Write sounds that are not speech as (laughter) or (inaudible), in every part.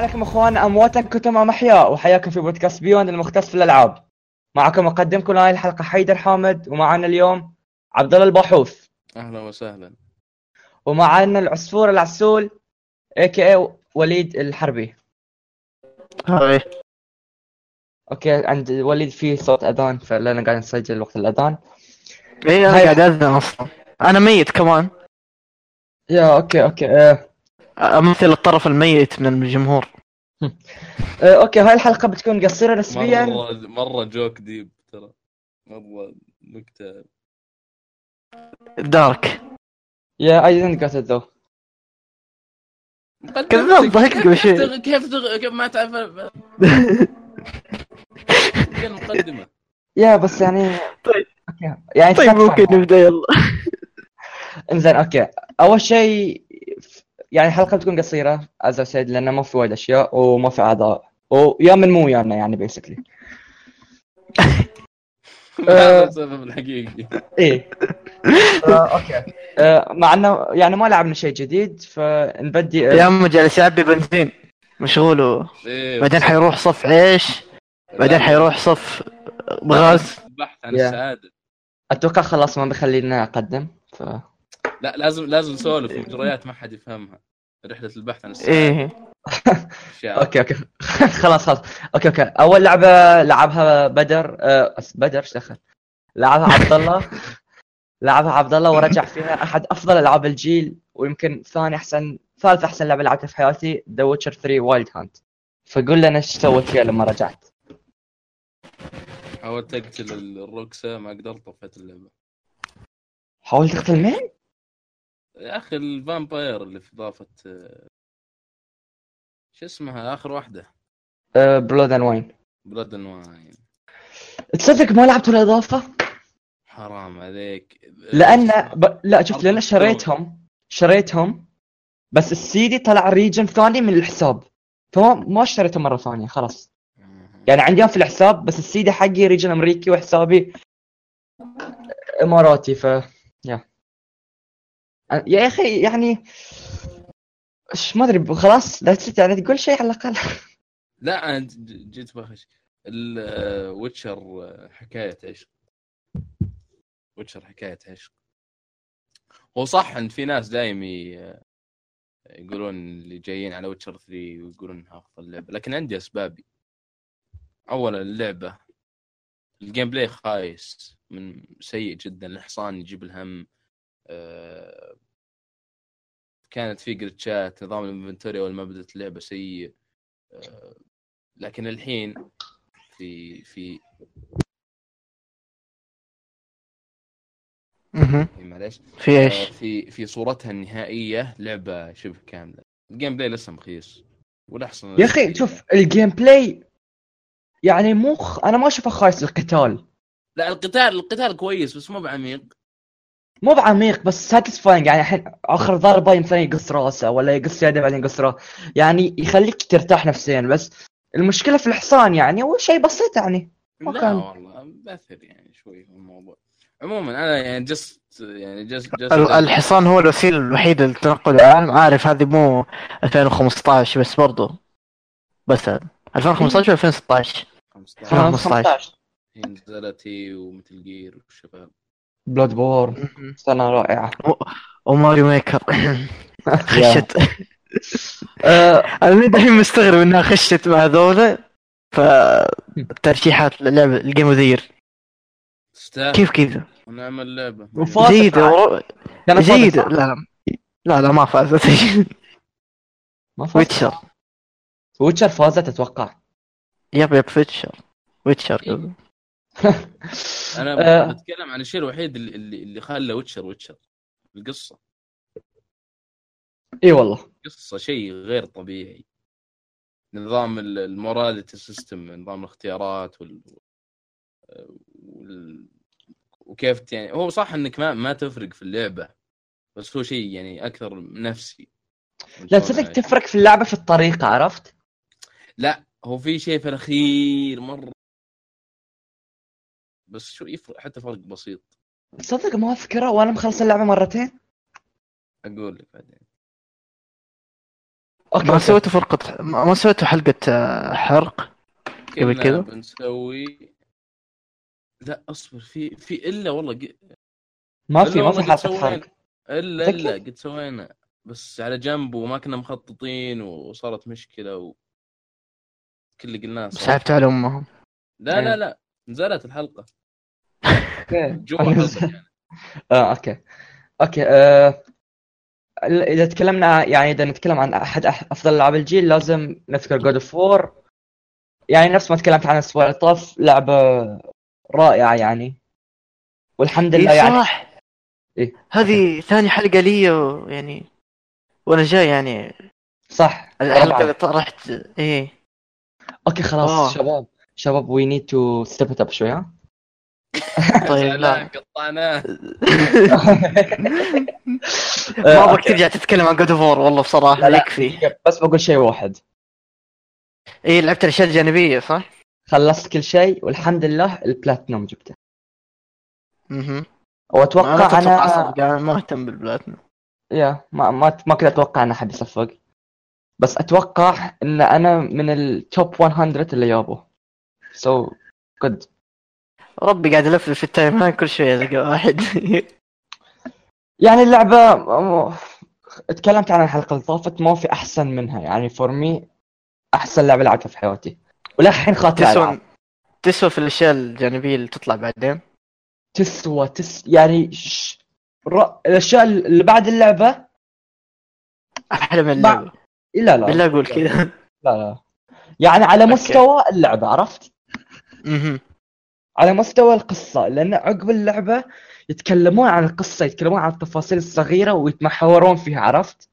عليكم إخوان أمواتا كنتم أم أحياء وحياكم في بودكاست Beyond المختص في الألعاب. معكم مقدمكم هاي الحلقة حيدر حامد ومعنا اليوم عبد الله الباحوث أهلا وسهلا. ومعنا العصفور العسول a.k.a. وليد الحربي. Hi. Okay عند وليد في صوت أذان فلنا قاعد نسجل وقت الأذان. إيه أنا hi. قاعد أذن أصلا. أنا ميت كمان. Yeah okay okay آه. امثل الطرف الميت من الجمهور. (laughs) آه. okay هاي الحلقة بتكون قصيرة نسبيا. مرة مرة joke deep ترى. مرة نكتة. Dark. Yeah I didn't get it though. كذاب، شوي. كيف تغ- كيف ما تعرف. (laughs) المقدمه Yeah بس يعني طيب. Okay. يعني طيب. ممكن نبدأ يلا. (laughs) إنزين أوكي. أول شيء يعني الحلقة بتكون قصيرة از سيد لأنه ما في وايد أشياء وما في أعضاء. ويا من مو ويانا يعني بيسكلي (laughs) هذا السبب الحقيقي. إيه. (laughs) آه، أوكي. آه، مع إنه يعني ما لعبنا شيء جديد فنبدي يا عم جالس يعبي بنزين مشغول و- إيه، بعدين حيروح صف عيش بعدين حيروح صف بغاز البحث عن. السعادة. أتوقع خلاص ما بيخلينا اقدم ف لا لازم لازم نسولف مجريات ما حد يفهمها. رحلة البحث عن السعاده إيه. Okay okay. (laughs) خلاص خلاص. أوكي أوكي. أول لعبة لعبها بدر آه، بدر إيش دخل؟ لعبها عبد الله (laughs) لعبها عبد الله ورجع فيها أحد أفضل ألعاب الجيل ويمكن ثاني أحسن ثالث أحسن لعبة لعبتها في حياتي The Witcher 3 Wild Hunt فقول لنا إيش سويت فيها لما رجعت. حاولت أقتل الروكسا ما قدرت طفيت اللعبة. حاولت تقتل مين؟ يا أخي ال vampire اللي في اضافه آه، شو اسمها؟ آخر واحدة. Blood and Wine Blood Wine تصدق ما لعبت الاضافه؟ حرام عليك. لأن ب... لا شوف لأن شريتهم شريتهم بس السيدي طلع region ثاني من الحساب. فما ما اشتريته مرة ثانية خلاص. يعني عندي في الحساب بس السيدي حقي region أمريكي وحسابي إماراتي ف يا يا أخي يعني إيش ما أدري خلاص يعني تقول شيء على الأقل. لا أنا جيت بخش ال Witcher حكاية عشق. Witcher حكاية عشق. هو صح إن في ناس دايم يقولون اللي جايين على Witcher 3 ويقولون إنها افضل لعبة. لكن عندي اسبابي اولا اللعبة. ال gameplay خايس. من سيء جدا. الحصان يجيب الهم. آه، كانت في glitch ات نظام ال inventory أول ما بدأت اللعبة سيء آه، لكن الحين في في مهم. معليش. في آه، إيش؟ في في صورتها النهائية لعبة شبه كاملة. ال gameplay لسه مخيس. والاحسن يا أخي شوف ال gameplay يعني مو خ... أنا ما أشوفه خايس القتال لا القتال القتال كويس بس مو بعميق. مو بعميق بس satisfying يعني الحين آخر ضربه مثلا يقص راسه ولا يقص يده بعدين يقص راسه. يعني يخليك ترتاح نفسيا. بس المشكلة في الحصان يعني هو شيء بسيط يعني. ما لا كان. والله bother يعني شوي في الموضوع. عموما أنا يعني just يعني just just ال- الحصان هو الوسيلة الوحيدة للتنقل العالم. عارف هذه مو 2015 بس برضو. بس 2015 و 2016 خمسة آه. عشر. 15 هي نزلت هي و Metal Gear والشباب. Bloodborne سنة رائعة. و Mario Maker. (laughs) خشت. آه. (laughs) أنا دحين مستغرب إنها خشت مع ذولا فترشيحات (laughs) للعبة ال game of the year تستاهل. كيف كذا؟ نعم لعبه جيدة. جيدة؟ لا لا. لا لا ما فازت. ما فاز Witcher Witcher فازت أتوقع. yep yep Witcher Witcher إيه. أنا (laughs) آه. بتكلم عن الشيء الوحيد اللي اللي, خلى Witcher Witcher. القصة. إي والله. قصة شيء غير طبيعي. نظام ال- ال morality system نظام الاختيارات وال... وال... وكيف يعني هو صح إنك ما ما تفرق في اللعبة بس هو شيء يعني أكثر نفسي. لا تصدق تفرق في اللعبة في الطريقة عرفت؟ لا هو في شيء في الأخير مرة بس شو يفرق حتى فرق بسيط تصدق ما أذكره وأنا مخلص اللعبة مرتين أقول لك بعدين okay ما okay. سويتوا فرقة ما سويتوا حلقة آه، حرق قبل كذا؟ بنسوي لا أصبر في في إلا والله ق... ما إلا في ما في سوينا. حرق إلا؟ إلا قد سوينا بس على جنب وما كنا مخططين وصارت مشكلة و... كل اللي قلناه. سحبتوا على أمهم لا لا إيه. لا نزلت الحلقة okay جوا الحلقة يعني. آه okay. okay آه... إذا تكلمنا يعني إذا نتكلم عن أحد أفضل العاب الجيل لازم نذكر God of War يعني نفس ما تكلمت عن الأسبوع اللي طاف لعبه رائعه يعني. والحمد لله اي يعني. صح. إيه. هذه ثاني حلقة لي يعني وأنا جاي يعني. صح. الحلقة طبعاً. اللي طرحت إيه. okay خلاص آه. شباب. شباب we need to step it up شوي ها (laughs) طيب لا. قطعناه. (laughs) ما أبغاك. ترجع تتكلم عن God of والله لا. يكفي. بس بقول شيء واحد. إيه لعبت الأشياء الجانبية صح؟ خلصت كل شيء والحمد لله البلاتنوم جبته. أها وأتوقع أنا أنا, ما اهتم بالبلاتنم يا ما ما ما كنت أتوقع إن أحد يصفق. بس أتوقع إن أنا من التوب 100 اللي جابوه. سو جود ربي قاعد الفلف في التايم لاين كل شوية ألقى واحد. (laughs) يعني اللعبة م- تكلمت عن الحلقة اللي طافت ما في أحسن منها. يعني فور مي أحسن لعبة لعبتها في حياتي. وللحين خاطر تسوى تسوى في الأشياء الجانبية اللي تطلع بعدين. تسوى تس يعني ش... ر... الأشياء اللي بعد اللعبة. أحلى من اللعبة. لا لا. بالله أقول كذا. لا لا. يعني على. مستوى اللعبة عرفت؟ على مستوى القصة لأن عقب اللعبة يتكلمون عن القصة يتكلمون عن التفاصيل الصغيرة ويتمحورون فيها عرفت؟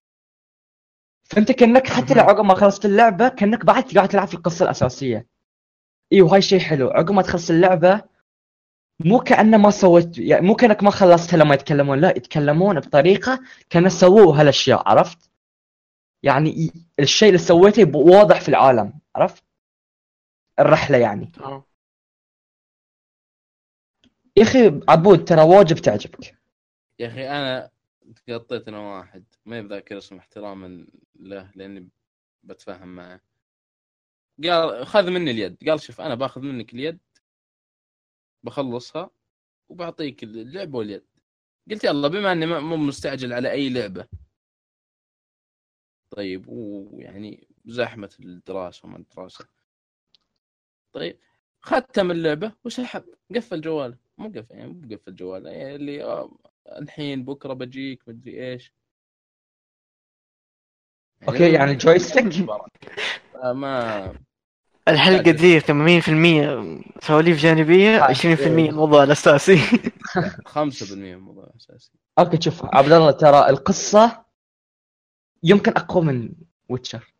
فأنت كأنك حتى لو. عقب ما خلصت اللعبة كأنك بعد قاعد تلعب في القصة الأساسية أيوه هاي شيء حلو عقب ما تخلص اللعبة مو كأنه ما سويت يعني مو كأنك ما خلصتها لما يتكلمون لا يتكلمون بطريقة كأنه سووا هالأشياء عرفت؟ يعني الشيء اللي سويته واضح في العالم عرفت؟ الرحلة يعني يا أخي عبود ترى واجب تعجبك. يا أخي أنا تقطيت أنا واحد ما بذاكر اسمه احتراما له لأني بتفاهم معه. قال خذ مني اليد. قال شوف أنا باخذ منك اليد بخلصها وبعطيك اللعبة واليد. قلت يلا بما أني مو مستعجل على أي لعبة. طيب ويعني زحمة الدراسة وما الدراسة. طيب ختم اللعبة وسحب قفل جواله مو قفل يعني مو قفل جواله يعني اللي آه، الحين بكرة بجيك مدري إيش. okay يعني joystick (laughs) آه، ما الحلقة دي 80% سواليف جانبية آه، 20% الموضوع الأساسي. (laughs) 5% الموضوع الأساسي. okay شوف عبد الله ترى القصة يمكن أقوى من Witcher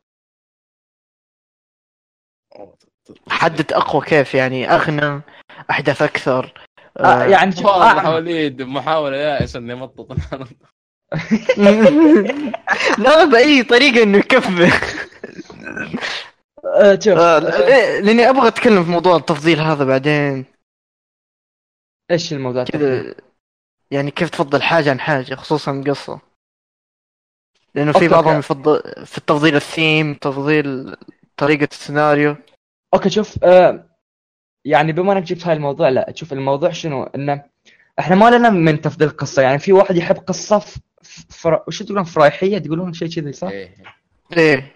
حدد أقوى كيف يعني أغنى أحداث أكثر. آه يعني شوف واضح آه. وليد محاولة يائس إني مطط. (laughs) لا بأي طريقة إنه يكفر آه شوف آه، آه ل- لأني أبغى أتكلم في موضوع التفضيل هذا بعدين. إيش الموضوع كذا يعني كيف تفضل حاجة عن حاجة خصوصا قصة. لأنه في بعضهم. يفضل في التفضيل الثيم تفضيل طريقة السيناريو. okay شوف آه يعني بما انك جبت هاي الموضوع لا شوف الموضوع شنو؟ إنه إحنا ما لنا من تفضيل قصة. يعني في واحد يحب قصة ف... فر... وش تقولون؟ فرايحية؟ تقولون شيء كذي صح؟ إيه. إيه.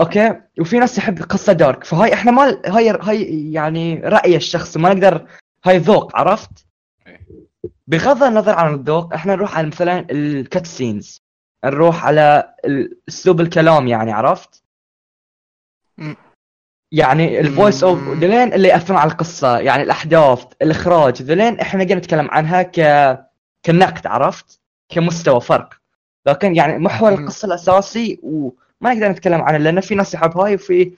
okay؟ وفي ناس يحب قصة dark. فهاي إحنا ما هاي هاي يعني رايي الشخصي ما نقدر هاي ذوق عرفت؟ إيه. بغض النظر عن الذوق إحنا نروح على مثلا ال cutscenes نروح على أسلوب الكلام يعني عرفت؟ يعني ال voice over. ذلين اللي يأثرون على القصة يعني الأحداث الإخراج ذلين إحنا نقدر نتكلم عنها ك كنقد عرفت؟ كمستوى فرق لكن يعني محور. القصة الأساسي وما نقدر نتكلم عنه لأن في ناس يحب هاي وفي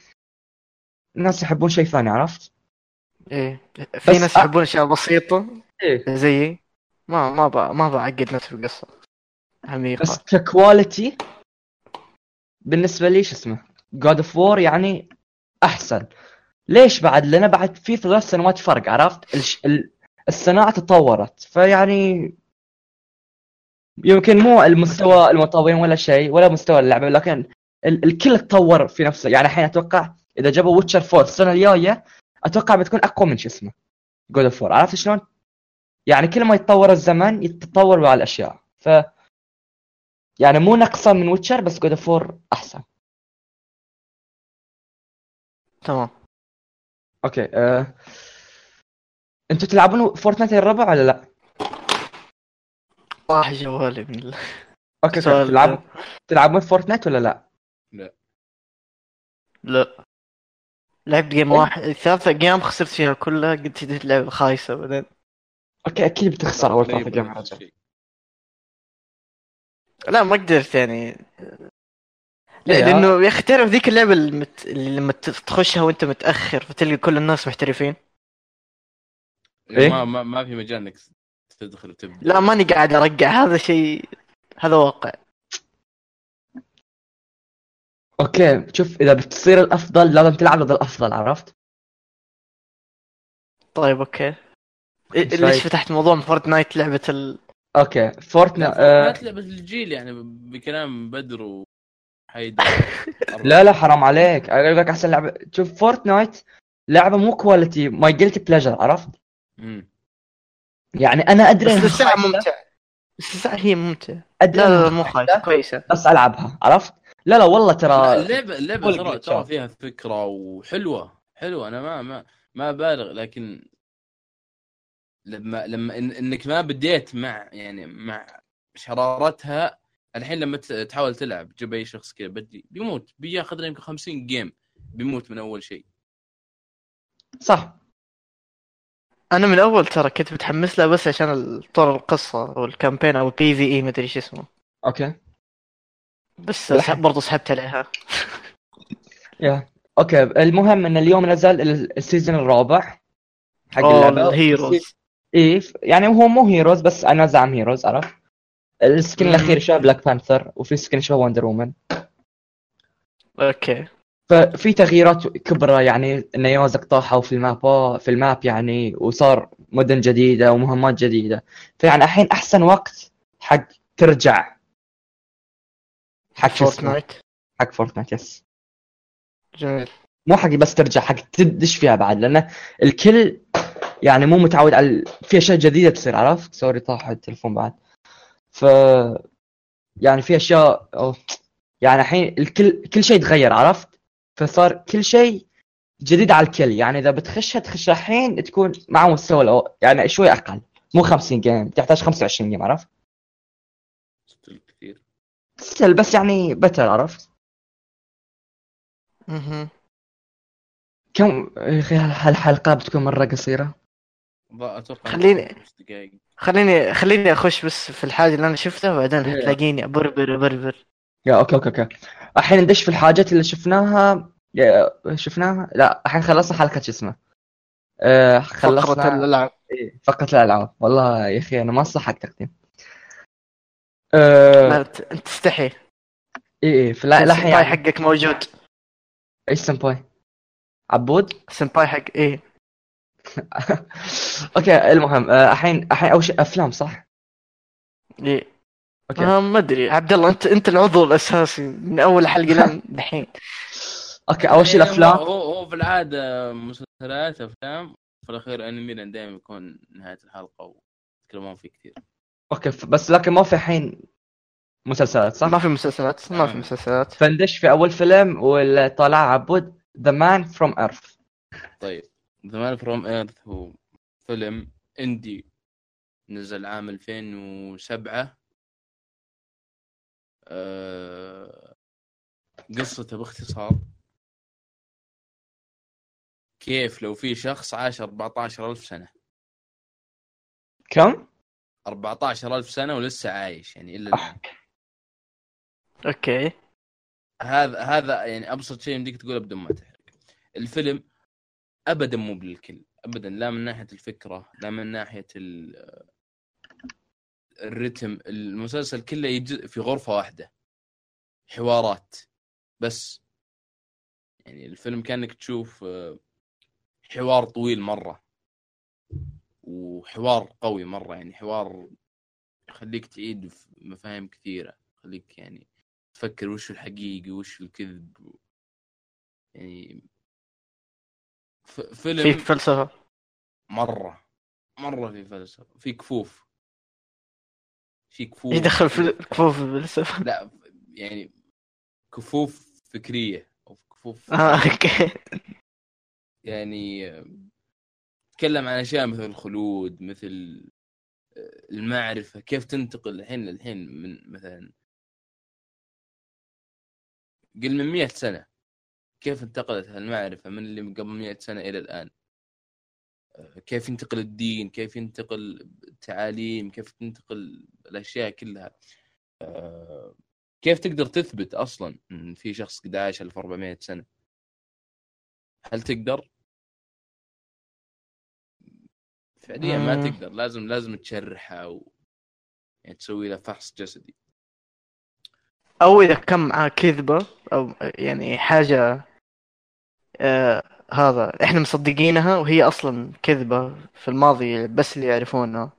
ناس يحبون شيء ثاني عرفت؟ إيه في ناس يحبون أشياء بسيطة إيه زيي ما ما بع... ما بعقد نفسي بالقصة عميقة بس ك quality بالنسبة لي شو اسمه God of War يعني أحسن ليش بعد؟ لأن بعد في ثلاث سنوات فرق عرفت؟ الصناعه تطورت فيعني يمكن مو المستوى المطورين ولا شيء ولا مستوى اللعبة لكن ال- الكل تطور في نفسه يعني الحين أتوقع إذا جابوا Witcher 4 السنة الجاية أتوقع بتكون أقوى من شو اسمه God of 4 عرفت شلون؟ يعني كل ما يتطور الزمن يتطور مع الأشياء ف يعني مو نقصا من Witcher بس God of 4 أحسن تمام أوكي أه... أنتوا تلعبون Fortnite الربع ولا لا؟ راح جوالي من ال- أوكي سؤال- أوكي تلعبون Fortnite ولا لا؟ لا لعبت game إيه؟ واحد ثلاثة أيام خسرت فيها كلها قلت هذه اللعبة خايسة بعدين أوكي أكيد بتخسر أول ثلاثة game رجل. لا ما قدرت يعني لا لأنه يا أخي تعرف ذيك اللعبة اللي, لما تخشها وانت متأخر فتلقى كل الناس محترفين إيه؟ ما ما ما في مجال إنك تدخل وتبدا لا ماني قاعد ارقع هذا شيء هذا واقع أوكي شوف إذا بتصير الأفضل لازم تلعب ضد الأفضل عرفت؟ طيب أوكي إيه-. ليش فتحت موضوع Fortnite لعبة ال... أوكي Fortnite آه... فورتنايت لعبة الجيل يعني بكلام بدر وحيدر (laughs) لا لا حرام عليك. أقول لك أحسن لعبة. شوف Fortnite لعبة مو quality my guilty pleasure عرفت؟ مم. يعني أنا أدري بس خايسة، ممتع بس الساعة هي ممتعة. أدري لا لا, مو خايسة. كويسة. بس ألعبها عرفت؟ لا لا والله ترى اللعبه اللعبه ترى. ترى فيها فكرة وحلوة. حلوة. أنا ما ما ما بالغ لكن لما لما إن إنك ما بديت مع يعني مع شرارتها الحين لما تحاول تلعب تجيب أي شخص كذا بدي بيموت. بياخذ له يمكن 50 game بيموت من أول شيء. صح. أنا من الأول ترى كنت متحمس لها بس عشان طور القصة أو ال campaign أو ال PvE مدري إيش اسمه. أوكي. بس. برضو سحبت عليها. (laughs) yeah. أوكي. المهم إن اليوم نزل ال- ال season الرابع حق اللعبة. ال heroes إيه ف- يعني هو مو هيروز بس أنا زعم heroes عرفت؟ ال skin. الأخير شبه Black Panther وفي skin شبه Wonder Woman أوكي. ففي تغييرات كبرى يعني نيازك طاحوا في ال map في ال map يعني وصار مدن جديدة ومهمات جديدة. فيعني الحين أحسن وقت حق ترجع حق؟ Fortnite حق Fortnite yes جميل. مو حق بس ترجع حق تدش فيها بعد لأن الكل يعني مو متعود على في أشياء جديدة تصير عرفت؟ sorry طاح التليفون بعد. ف يعني في أشياء أو... يعني الحين الكل كل شيء تغير عرفت؟ فصار كل شيء جديد على الكل. يعني إذا بتخشها تخش الحين تكون مع مستوى الأو... يعني شوي أقل. مو 50 game تحتاج 25 game عرفت؟ كثير still بس يعني better عرفت؟ مهم. كم يا أخي هالحلقه بتكون مرة قصيرة؟ أتوقع خليني- دقائق خليني خليني أخش بس في الحاجة اللي أنا شفتها بعدين إيه. هتلاقيني. ابربر ابربر يا أوكي أوكي أوكي. الحين ندش في الحاجات اللي شفناها. شفناها؟ لا الحين خلصنا حلقة شو اسمه. آه خلصنا الألعاب. إيه، فقط الألعاب. والله يا أخي أنا ما صح تقديم. ت- أنت تستحي. إيه إيه في لا الحين يعني حقك موجود. إيش سمباي عبود؟ السمباي حق إيه. (laughs) أوكي المهم آه، الحين الحين أول شيء أفلام صح؟ إيه. أوكي. آه ما أدري. عبد الله أنت أنت العضو الأساسي من أول حلقة لين دحين (laughs) أوكي أول شيء يعني الأفلام. هو هو في العادة مسلسلات أفلام في الأخير انمي لأن دائما يكون نهاية الحلقة ويتكلمون فيه كثير. أوكي بس لكن ما في الحين مسلسلات صح؟ ما في مسلسلات ما في. مسلسلات. فندش في أول فيلم واللي طالع عبود ذا مان فروم ايرث طيب. The Man from Earth هو فيلم indie نزل عام 2007 أه... قصته باختصار. كيف لو في شخص عاش 14000 سنة؟ كم؟ 14000 سنة ولسه عايش يعني إلا الآن. أوكي. هذا هذا يعني أبسط شيء يمديك تقوله بدون ما تحرق. الفيلم ابدا مو بالكل ابدا لا من ناحية الفكرة لا من ناحية ال- الرتم المسلسل كله يجي في غرفة واحدة حوارات بس. يعني الفيلم كأنك تشوف آه، حوار طويل مرة وحوار قوي مرة يعني حوار يخليك تعيد مفاهيم كثيرة يخليك يعني تفكر وش الحقيقي وش الكذب يعني فيلم فلسفة. مرة. مرة في فلسفة. في كفوف. في كفوف. يدخل في الكفوف بالفلسفه لا يعني كفوف فكرية أو كفوف آه أوكي. يعني تكلم عن أشياء مثل الخلود مثل المعرفة كيف تنتقل الحين للحين من مثلا قل من 100 سنة. كيف انتقلت المعرفه من اللي قبل 100 سنة إلى الآن؟ كيف ينتقل الدين؟ كيف ينتقل التعاليم؟ كيف تنتقل الأشياء كلها؟ آه، كيف تقدر تثبت أصلا إن في شخص قد عاش 1400 سنة؟ هل تقدر؟ فعليا ما مم. تقدر. لازم لازم تشرحها و... يعني تسوي له فحص جسدي. أو إذا كان معاه كذبة أو يعني حاجة آه هذا إحنا مصدقينها وهي أصلا كذبة في الماضي بس اللي يعرفونها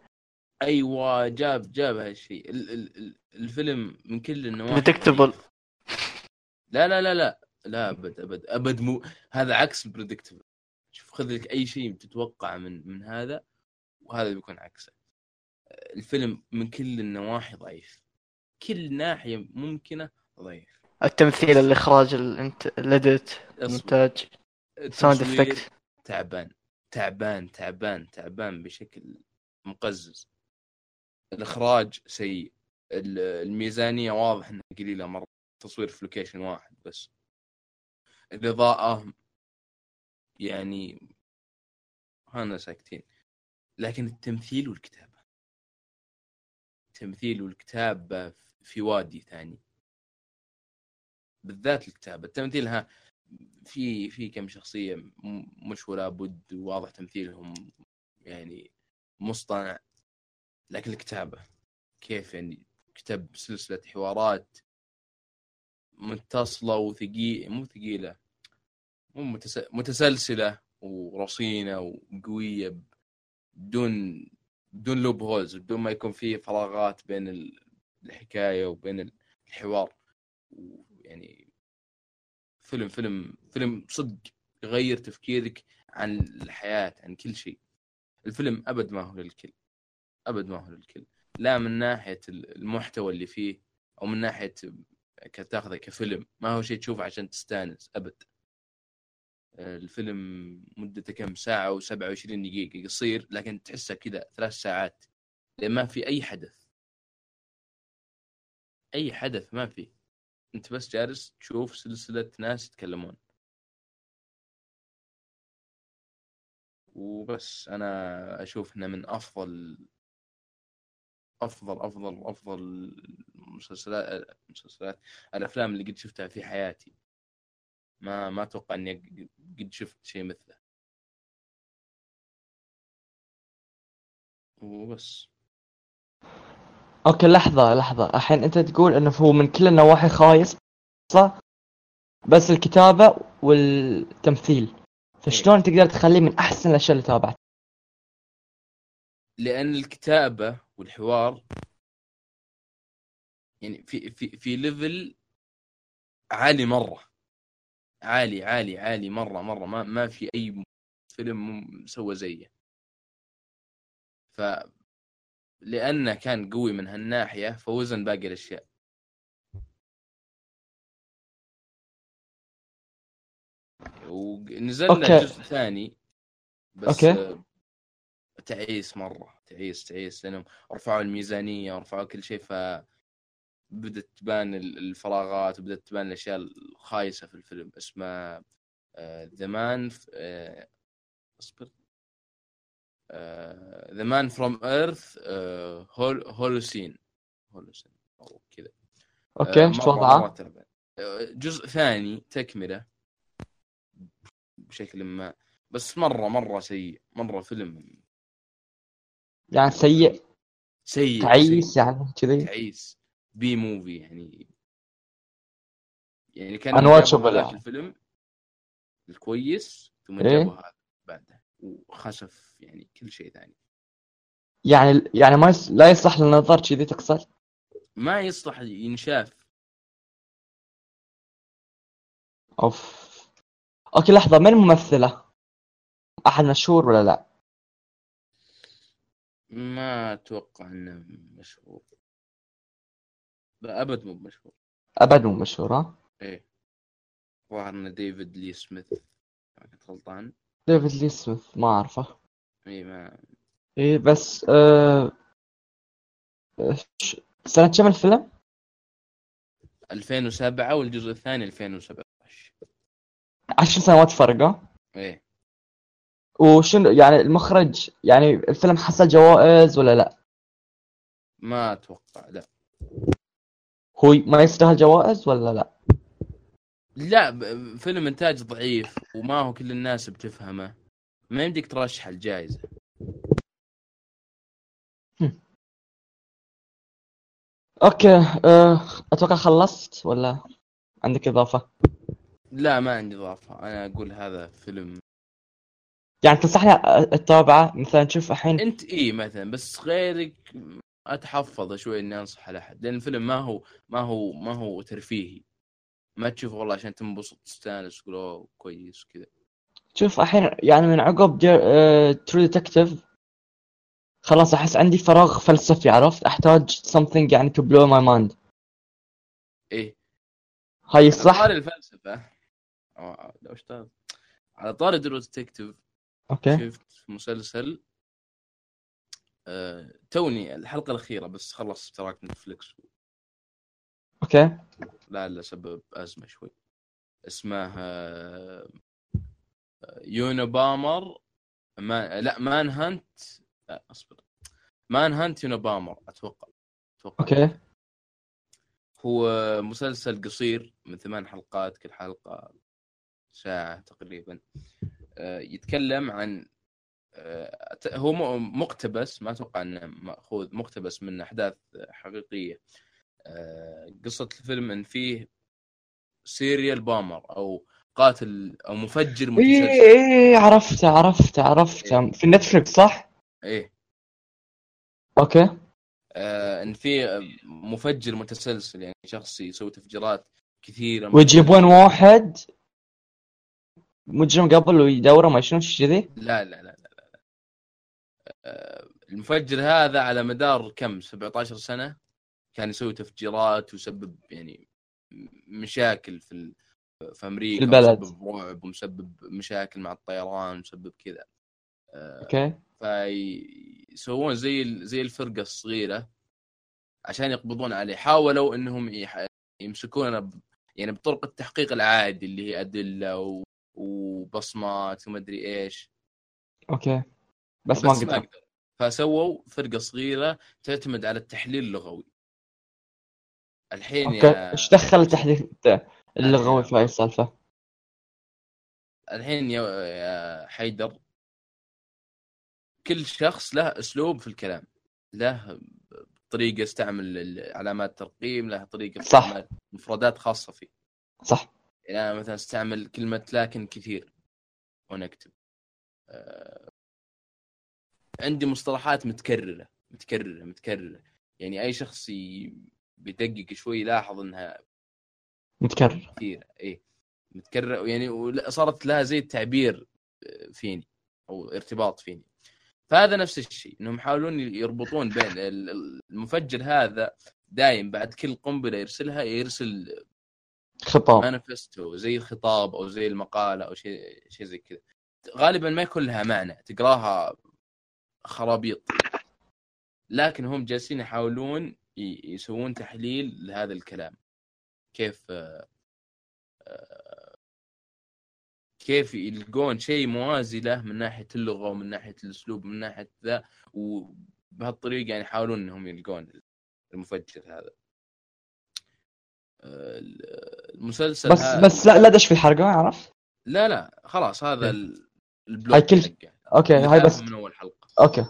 أيوه جاب جاب هالشيء ال... ال... ال- الفيلم من كل النواحي. ضعيف. لا لا لا لا لا أبد أبد أبد مو هذا عكس البريدكتبل شوف خذ لك أي شيء تتوقع من من هذا وهذا بيكون عكسه. الفيلم من كل النواحي ضعيف. كل ناحية ممكنة ضعيف. التمثيل الاخراج الانت... ال edit. المونتاج. sound effect تعبان تعبان تعبان تعبان بشكل مقزز. الإخراج سيء. ال- الميزانية واضح إنها قليلة مرة. تصوير في location واحد بس. الإضاءة يعني هانا ساكتين. لكن التمثيل والكتابة. التمثيل والكتابة في وادي ثاني. بالذات الكتابه التمثيل في في كم شخصية مش ولا بد واضح تمثيلهم يعني مصطنع. لكن الكتابه كيف يعني؟ كتب سلسلة حوارات متصلة وثقيله مو ثقيلة مو متس... متسلسلة ورصينة وقوية بدون بدون لوب هولز بدون ما يكون في فراغات بين ال- الحكاية وبين الحوار. يعني فيلم فيلم فيلم صدق يغير تفكيرك عن الحياة عن كل شيء. الفيلم أبد ما هو للكل أبد ما هو للكل. لا من ناحية المحتوى اللي فيه أو من ناحية تاخذه كفيلم. ما هو شيء تشوفه عشان تستانس أبد. الفيلم مدته كم ساعة و27 دقيقة قصير لكن تحسه كذا ثلاث ساعات لأن ما في أي حدث. أي حدث ما في. أنت بس جالس تشوف سلسلة ناس يتكلمون. وبس أنا أشوف إنه من أفضل أفضل أفضل أفضل المسلسلات مسلسلات الأفلام اللي قد شفتها في حياتي. ما ما أتوقع إني قد شفت شيء مثله. وبس. أوكي لحظة لحظة. الحين أنت تقول إنه هو من كل النواحي خايس صح؟ بس الكتابة والتمثيل. فشلون تقدر تخليه من أحسن الأشياء اللي تابعتها؟ لأن الكتابة والحوار يعني في في في level عالي مرة. عالي عالي عالي مرة مرة. ما ما في أي فيلم سوى زيه. ف لأنه كان قوي من هالناحية فوزن باقي الأشياء ونزل له okay. جزء ثاني بس okay. آه، تعيس مرة تعيس تعيس لأنهم رفعوا الميزانية ورفعوا كل شيء ف بدت تبان ال- الفراغات وبدت تبان الأشياء الخايسة في الفيلم اسمه The Man أصبر The Man from Earth Holocene. Holocene أو كذا. okay آه، إيش مرة وضعه؟ آه، جزء ثاني تكملة. بشكل ما. بس مرة مرة سيء. مرة فيلم يعني سيء؟ سيء تعيس سيء. يعني كذي؟ تعيس. بي موفي يعني. يعني كان ذاك يعني. الفيلم الكويس ثم إيه. جابوا هذا بعده وخسف يعني كل شيء ثاني يعني يعني ما يص... لا يصلح للنظر كذي تقصد؟ ما يصلح ينشاف أوف okay لحظة من الممثلة؟ أحد مشهور ولا لا؟ ما أتوقع إنه مشهور لا أبد مو مشهور أبد مو مشهور ها؟ إيه ظهر إنه David Lee Smith كنت غلطان David Lee Smith ما أعرفه اي ما إيه بس آه... سنة كم الفيلم؟ 2007 والجزء الثاني 2017 عشر سنوات فرق ها؟ إيه وشنو يعني المخرج يعني الفيلم حصل جوائز ولا لا؟ ما أتوقع لا هو ما يستاهل جوائز ولا لا؟ لا فيلم إنتاج ضعيف وما هو كل الناس بتفهمه. ما يمديك ترشح الجائزه okay أه... أتوقع خلصت ولا عندك إضافة؟ لا ما عندي إضافة. أنا أقول هذا فيلم. يعني تنصحني اتابعه مثلا تشوف الحين أنت إي مثلا بس غيرك أتحفظ شوي إني أنصح لأحد لأن الفيلم ما هو ما هو ما هو ترفيهي. ما تشوف والله عشان تنبسط تستانس تقول كويس كذا. شوف الحين يعني من عقب True Detective خلاص أحس عندي فراغ فلسفي عرفت؟ أحتاج something يعني to blow my mind. إيه. هاي على صح؟ طاري الفلسفة. لو اشتغل على طاري True Detective okay. شفت مسلسل آه، توني الحلقة الأخيرة بس خلص اشتراك Netflix okay. لا لا سبب أزمة شوي. اسمه آه، Unabomber ما لا Manhunt لا أصبر. Manhunt Unabomber أتوقع أتوقع. okay. هو مسلسل قصير من ثمان حلقات كل حلقة ساعة تقريبا. آه، يتكلم عن آه، هو مقتبس ما أتوقع إنه مأخوذ مقتبس من أحداث حقيقية. قصة الفيلم إن فيه serial bomber أو قاتل أو مفجر اي متسلسل. اي عرفته عرفته عرفته. في Netflix صح؟ إيه. okay. آه إن في مفجر متسلسل يعني شخص يسوي تفجيرات كثيرة. ويجيبون واحد مجرم قبل ويدوره ما شنو كذي؟ لا لا لا لا, لا. آه المفجر هذا على مدار كم؟ 17 سنة؟ كان يسوي تفجيرات ويسبب يعني مشاكل في ال... في أمريكا البلد. مسبب رعب ومسبب مشاكل مع الطيران ومسبب كذا. آه okay. فيسوون زي ال- زي الفرقة الصغيرة عشان يقبضون عليه. حاولوا إنهم يح- يمسكونه ب- يعني بطرق التحقيق العادي اللي هي أدلة و... وبصمات وما أدري إيش. okay. بس ما قدروا. قدروا. فسووا فرقة صغيرة تعتمد على التحليل اللغوي. الحين يا إيش دخل التحديث اللغوي في هاي السالفة؟ الحين يا يا حيدر كل شخص له أسلوب في الكلام له طريقة يستعمل ال- علامات ترقيم له طريقة صح. مفردات خاصة فيه. صح. يعني أنا مثلا أستعمل كلمة لكن كثير وأنا أكتب. آه، عندي مصطلحات متكررة متكررة متكررة. يعني أي شخص ي- بيدقق شوي يلاحظ إنها متكرر. كثيره إيه متكرر. يعني صارت لها زي التعبير آه، فيني أو ارتباط فيني. فهذا نفس الشيء إنهم يحاولون يربطون بين ال- ال- المفجر هذا دايم بعد كل قنبلة يرسلها يرسل خطاب. مانيفستو زي الخطاب أو زي المقالة أو شيء شيء زي كذا. غالبا ما يكون لها معنى تقراها خرابيط. لكن هم جالسين يحاولون يسوون تحليل لهذا الكلام كيف آه، آه، كيف يلقون شيء موازي له من ناحية اللغة ومن ناحية الأسلوب من ناحية ذا وبهالطريقة يعني يحاولون إنهم يلقون المفجر هذا آه، المسلسل بس هذا بس لا لا دش في الحرقه عرفت؟ لا لا خلاص هذا إيه. ال- البلوك هاي كل-. أوكي هاي بس من أول حلقة أوكي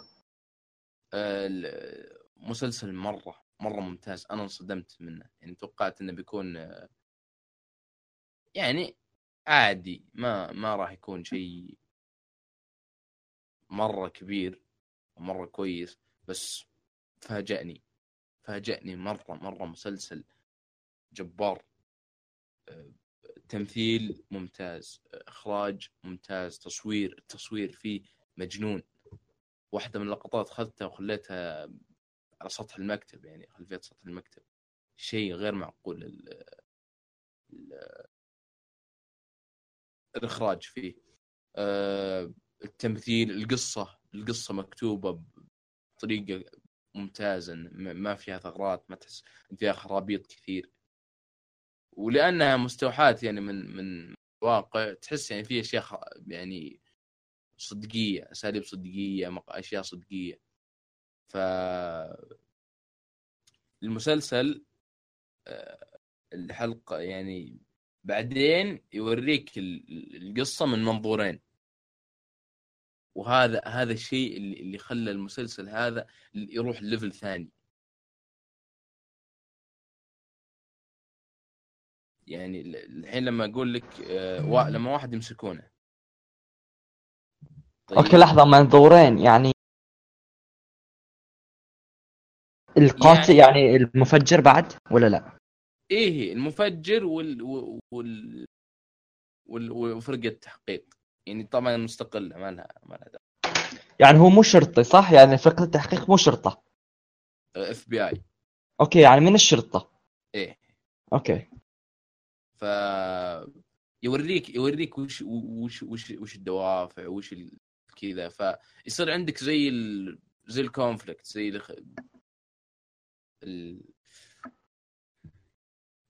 المسلسل مرة مرة ممتاز. أنا انصدمت منه. يعني توقعت إنه بيكون يعني عادي ما ما راح يكون شيء مرة كبير ومرة كويس بس فاجأني. فاجأني مرة مرة مسلسل جبار. آه، تمثيل ممتاز. إخراج ممتاز. تصوير التصوير فيه مجنون. واحدة من اللقطات اخذتها وخليتها على سطح المكتب يعني خلفية سطح المكتب. شيء غير معقول ال ال الإخراج فيه. آه، التمثيل القصة القصة مكتوبة بطريقة ممتازة ما فيها ثغرات ما تحس فيها خرابيط كثير. ولأنها مستوحاة يعني من من الواقع تحس يعني في أشياء يعني صدقية أساليب صدقية أشياء صدقية. ف المسلسل آه، الحلقة يعني بعدين يوريك ال- القصة من منظورين. وهذا هذا الشيء اللي خلى المسلسل هذا يروح level ثاني. يعني ال- الحين لما أقول لك آه، لما واحد يمسكونه. طيب. okay لحظة منظورين يعني القاتل يعني المفجر بعد ولا لا؟ إيه المفجر وال وال وال وال- وفرقة التحقيق. يعني طبعا مستقله ما لها ما لها يعني هو مو شرطي صح؟ يعني فرقة التحقيق مو شرطة. FBI okay يعني من الشرطة؟ إيه. okay. ف يوريك يوريك وش وش وش وش الدوافع وش ال- كذا. فيصير عندك زي ال... زي ال conflict زي.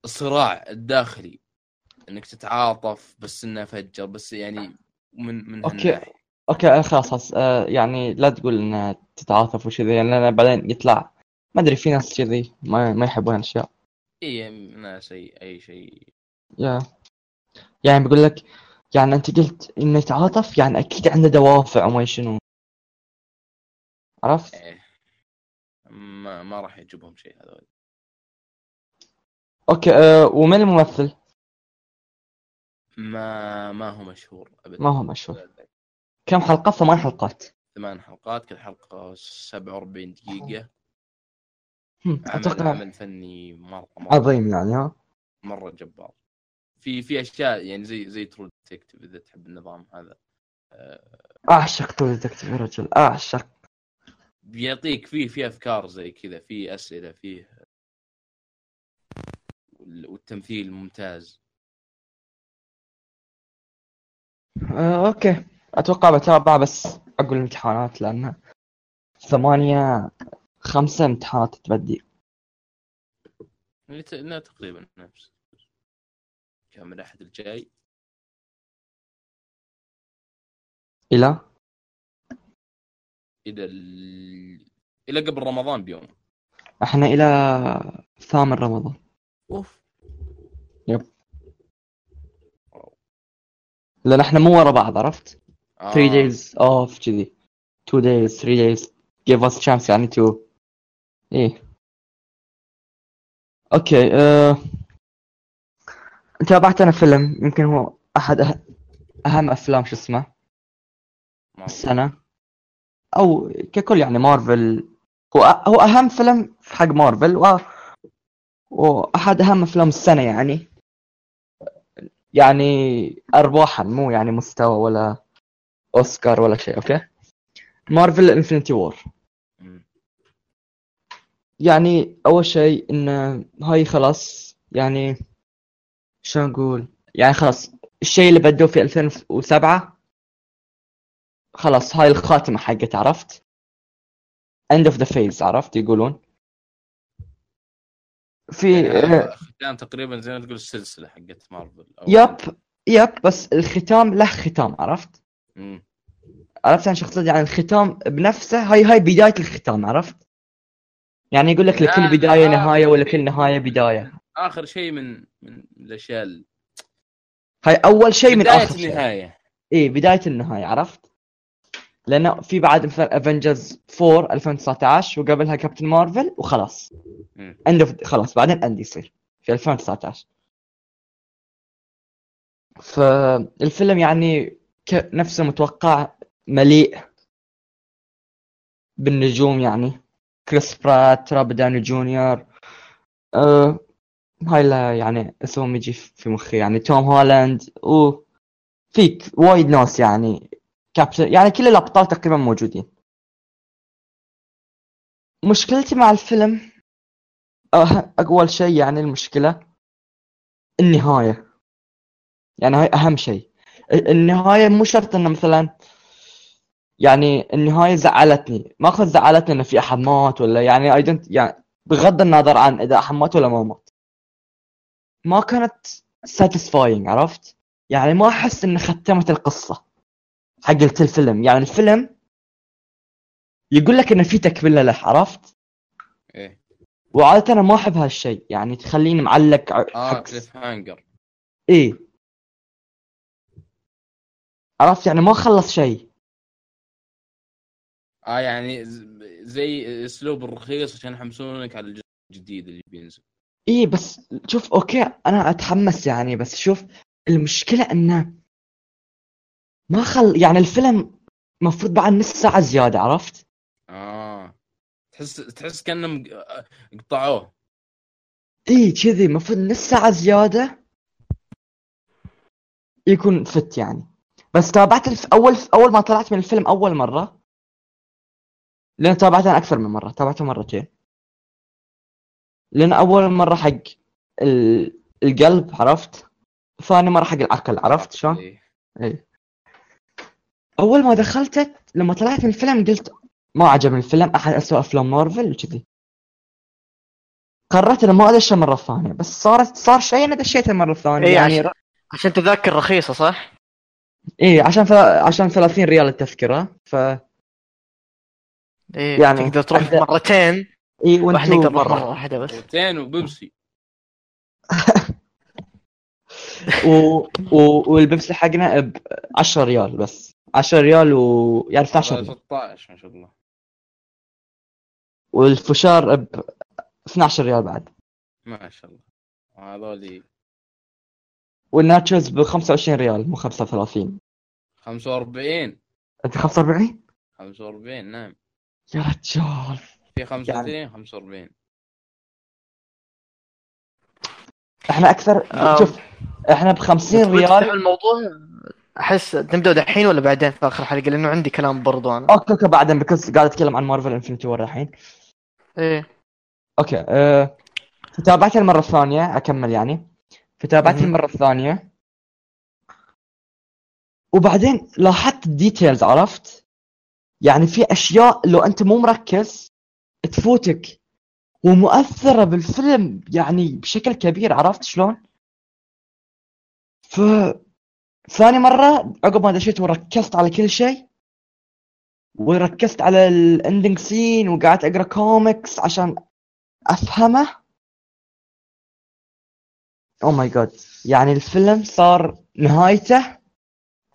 الصراع الداخلي انك تتعاطف بس انه فجر بس يعني من من. okay آه، خلاص آه يعني لا تقول انها تتعاطف وكذا يعني أنا بعدين يطلع ما أدري في ناس كذي ما ما يحبون الاشياء إي ناس اي أي شيء يا يعني بقول لك يعني أنت قلت إنه يتعاطف يعني أكيد عنده دوافع وما شنو عرفت؟ إيه. ما ما راح يعجبهم شيء هذول. أوكي آه ومن الممثل؟ ما ما هو مشهور ابدا. ما هو مشهور. كم حلقة؟ ثمان حلقات. ثمان حلقات كل حلقة 47 دقيقة. هم، عمل أتوقع عمل فني مرة مرة, عظيم يعني ها؟ مرة جبار. في في أشياء يعني زي زي True Detective إذا تحب النظام هذا. أعشق True Detective يا رجل أعشق. بيعطيك فيه في أفكار زي كذا في أسئلة فيه وال- والتمثيل ممتاز. آه، okay. أتوقع بتابع بس عقب الامتحانات لأن ثمانية خمسة امتحانات تبدي تقريبا نفس. كان من الاحد الجاي. إلى؟ إلى ال... إلى قبل رمضان بيوم. إحنا إلى ثامن رمضان. أوف. لأن إحنا مو ورا بعض عرفت؟ 3 آه. days off كذي 2 days 3 days. Give us chance يعني to إيه. أوكي أه... تابعت أنا فيلم يمكن هو أحد أه... أهم أفلام شو اسمه؟ السنة. أو ككل يعني مارفل. هو هو أهم فيلم في حق مارفل و... وأحد أهم أفلام السنة يعني. يعني ارباحا مو يعني مستوى ولا أوسكار ولا شيء okay؟ Marvel Infinity War. يعني أول شيء إن هاي خلاص يعني شلون نقول؟ يعني خلاص الشيء اللي بدوه في 2007 خلاص هاي الخاتمة حقت عرفت؟ End of the phase عرفت؟ يقولون. في يعني هذا ختام تقريبا زي ما تقول السلسلة حقت Marvel yep yep بس الختام له ختام عرفت؟ مم. عرفت؟ أنا شخصيا يعني الختام بنفسه هاي هاي بداية الختام عرفت؟ يعني يقول لك لكل نهاية شيء- ولكل نهاية بداية. آخر شيء من من الأشياء ال- هاي أول شيء من بداية اخر شيء. النهاية. إيه بداية النهاية عرفت؟ لأنه في بعد مثلا Avengers 4 2019 وقبلها Captain Marvel وخلاص. end of خلاص بعدين end يصير في 2019 فالفيلم يعني. نفسه متوقع مليء بالنجوم يعني كريس برات روبرت داوني جونيور أه هاي اللي يعني اسمهم يجي في مخي يعني توم هولاند وفيه وايد ناس يعني كابتن يعني كل الأبطال تقريبا موجودين. مشكلتي مع الفيلم أه أول شيء يعني المشكلة النهاية. يعني هاي أهم شيء. النهاية مو شرط إنه مثلا يعني النهاية زعلتني. ما أخذ زعلتني إنه في أحد مات ولا يعني اي يعني بغض النظر عن إذا أحد مات ولا ما مات. ما كانت satisfying عرفت؟ يعني ما أحس ان ختمت القصة. حق الفيلم. يعني الفيلم يقول لك انه في تكملة له عرفت؟ إيه. وعادة أنا ما أحب هالشيء. يعني تخليني معلق آه cliffhanger إيه. عرفت؟ يعني ما خلص شيء. آه يعني زي أسلوب الرخيص عشان يحمسونك على الجزء الجديد اللي بينزل. إيه بس شوف okay أنا أتحمس يعني بس شوف المشكلة إنه ما خل يعني الفيلم مفروض بعد نص ساعة زيادة عرفت؟ آه. تحس تحس كانهم قطعوه. إيه كذي المفروض نص ساعة زيادة يكون فت يعني. بس تابعت الف... أول أول ما طلعت من الفيلم أول مرة. لأن تابعته أنا أكثر من مرة تابعته مرتين. لأن أول مرة حق ال... القلب عرفت؟ ثاني مرة حق العقل عرفت شلون؟ إيه. أول ما دخلت لما طلعت من الفيلم قلت ما عجبني الفيلم أحد اسوء أفلام مارفل. وكذي. قررت إنه ما أدش المرة الثانية بس صارت صار شيء أنا دشيت المرة الثانية إيه، يعني عشان- عشان تذاكر رخيصة صح؟ إيه عشان ف... عشان 30 ريال التذكرة ف إيه يعني تقدر تروح عند- مرتين. وانتو نقدر نروح مرة مرة. واحدة بس. روتين وبيبسي (laughs) و... و... والبيبسي حقنا ب 10 ريال بس. 10 ريال و يعني 12 ريال 16 ما شاء الله. والفشار ب 12 ريال بعد. ما شاء الله. هذولي وال nachos ب 25 ريال مو 35 45 أنت 45 45 نعم. يا رجال. في 35 45 إحنا أكثر um. شوف إحنا ب 50 تبغى تفتح ريال الموضوع؟ أحس نبدأ دحين ولا بعدين في آخر حلقة؟ لأنه عندي كلام برضو أنا. okay okay بعدين because قاعد أتكلم عن Marvel Infinity War الحين. إيه. okay أه... فتابعت المرة الثانية أكمل يعني. فتابعت. المرة الثانية. وبعدين لاحظت ال details عرفت؟ يعني في أشياء لو أنت مو مركز تفوتك. ومؤثرة بالفيلم يعني بشكل كبير عرفت شلون؟ ف ثاني مرة عقب ما دشيت وركزت على كل شيء وركزت على ال ending scene وقعدت أقرأ كوميكس عشان أفهمه. oh my god يعني الفيلم صار نهايته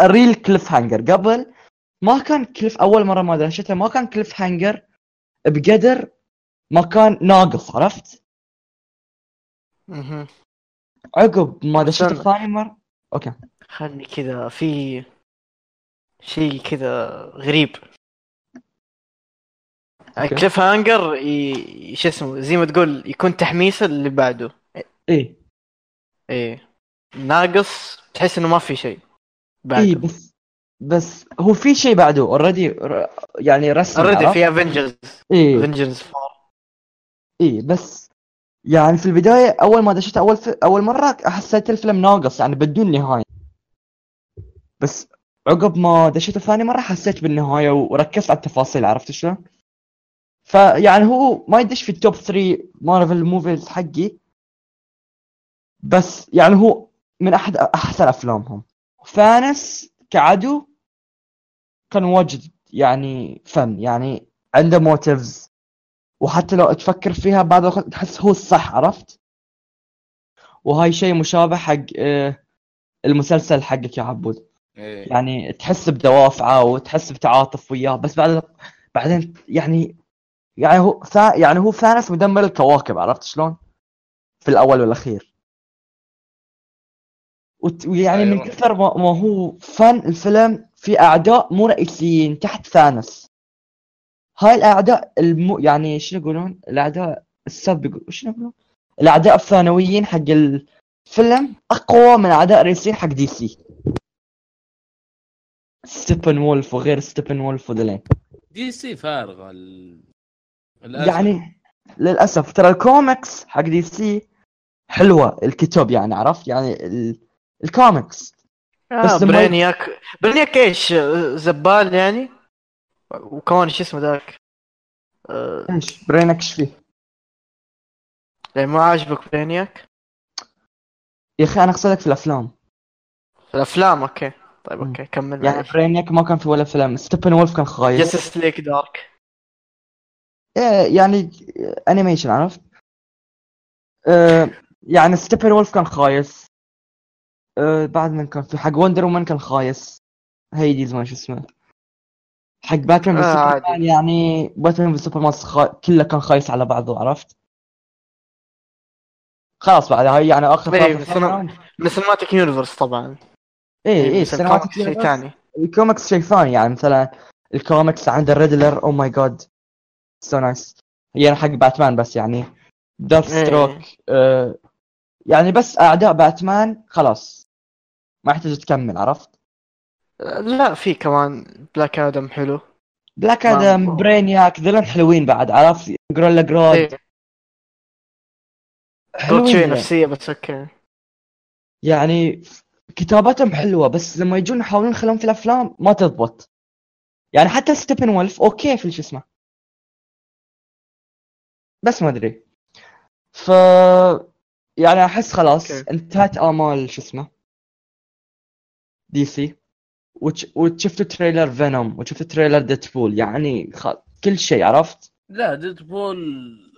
real cliffhanger قبل ما كان cliff أول مرة ما دشيته ما كان cliffhanger بقدر ما كان ناقص عرفت. عقب ما دشيت ثاني مره okay. خلي كذا في شيء كذا غريب. cliffhanger ي... شو اسمه زي ما تقول يكون تحميسه اللي بعده. إيه. إيه. ناقص تحس إنه ما في شيء بعده. إيه بس بس هو في شيء بعده. already يعني رسمي already؟ في Avengers إيه. Avengers إيه بس يعني في البداية أول ما دشيت أول ف... أول مرة حسيت الفيلم ناقص يعني بدون نهاية. بس عقب ما دشيته ثاني مرة حسيت بالنهاية وركزت على التفاصيل عرفت شلون؟ فيعني هو ما يدش في ال top 3 Marvel movies حقي بس يعني هو من أحد أحسن أفلامهم. Thanos كعدو كان واجد يعني فن يعني عنده motives وحتى لو تفكر فيها بعد تحس هو الصح عرفت؟ وهاي شيء مشابه حق آه، المسلسل حقك يا عبود. إيه يعني تحس بدوافعه وتحس بتعاطف وياه بس بعد بعدين يعني يعني هو ثا يعني هو ثانوس مدمر الكواكب عرفت شلون؟ في الأول والأخير وت- ويعني من أيوة. كثر ما ما هو فن الفيلم في أعداء مو رئيسيين تحت ثانوس هاي الأعداء المو يعني شنو يقولون؟ الأعداء السب يقول- شنو يقولون؟ الأعداء الثانويين حق الفيلم أقوى من أعداء الرئيسيين حق DC Steppenwolf وغير Steppenwolf وذلين DC فارغة ال... يعني للأسف ترى الكوميكس حق DC حلوة الكتب يعني عرفت؟ يعني ال... الكوميكس. آه بس Brainiac Brainiac إيش؟ زبال يعني؟ وكمان شو اسمه ذاك؟ آه، إيش؟ Brainiac إيش فيه؟ يعني ما عاجبك Brainiac؟ يا أخي أنا أقصدك في الأفلام. في الأفلام okay. طيب. okay كمل يعني Brainiac ما كان في ولا فيلم. Steppenwolf كان خايس. Justice League Dark. إيه يعني animation عرفت؟ آه يعني Steppenwolf كان خايس. آه بعد من كان في حق Wonder Woman كان خايس. Hades ما شو اسمه. حق باتمان آه، بالسوبرمان. يعني باتمان بالسوبرمان خا... كله كان خايس على بعضه عرفت؟ خلاص بعد هاي يعني آخر إيه، بس. من ال cinematic universe طبعا. إيه إيه بس ال cinematic شيء. ثاني. الكوميكس شيء ثاني يعني مثلا الكوميكس عند ال Riddler oh my God so nice يعني حق باتمان بس يعني. Dark إيه. Stroke آه يعني بس أعداء باتمان خلاص. ما يحتاج تكمل عرفت؟ لا في كمان Black Adam حلو. Black Adam Brainiac ذلهم حلوين بعد عرفت؟ Gorilla Grodd إيه. جود حلوين شوي يعني. نفسية بس okay. يعني كتاباتهم حلوة بس لما يجون يحاولون يخلون في الأفلام ما تضبط. يعني حتى Steppenwolf okay في شو اسمه. بس ما أدري. ف يعني أحس خلاص okay. انتهت آمال شو اسمه. DC. وش... وشفتوا trailer Venom وشفتوا trailer Deadpool. يعني خ... كل شيء عرفت؟ لا Deadpool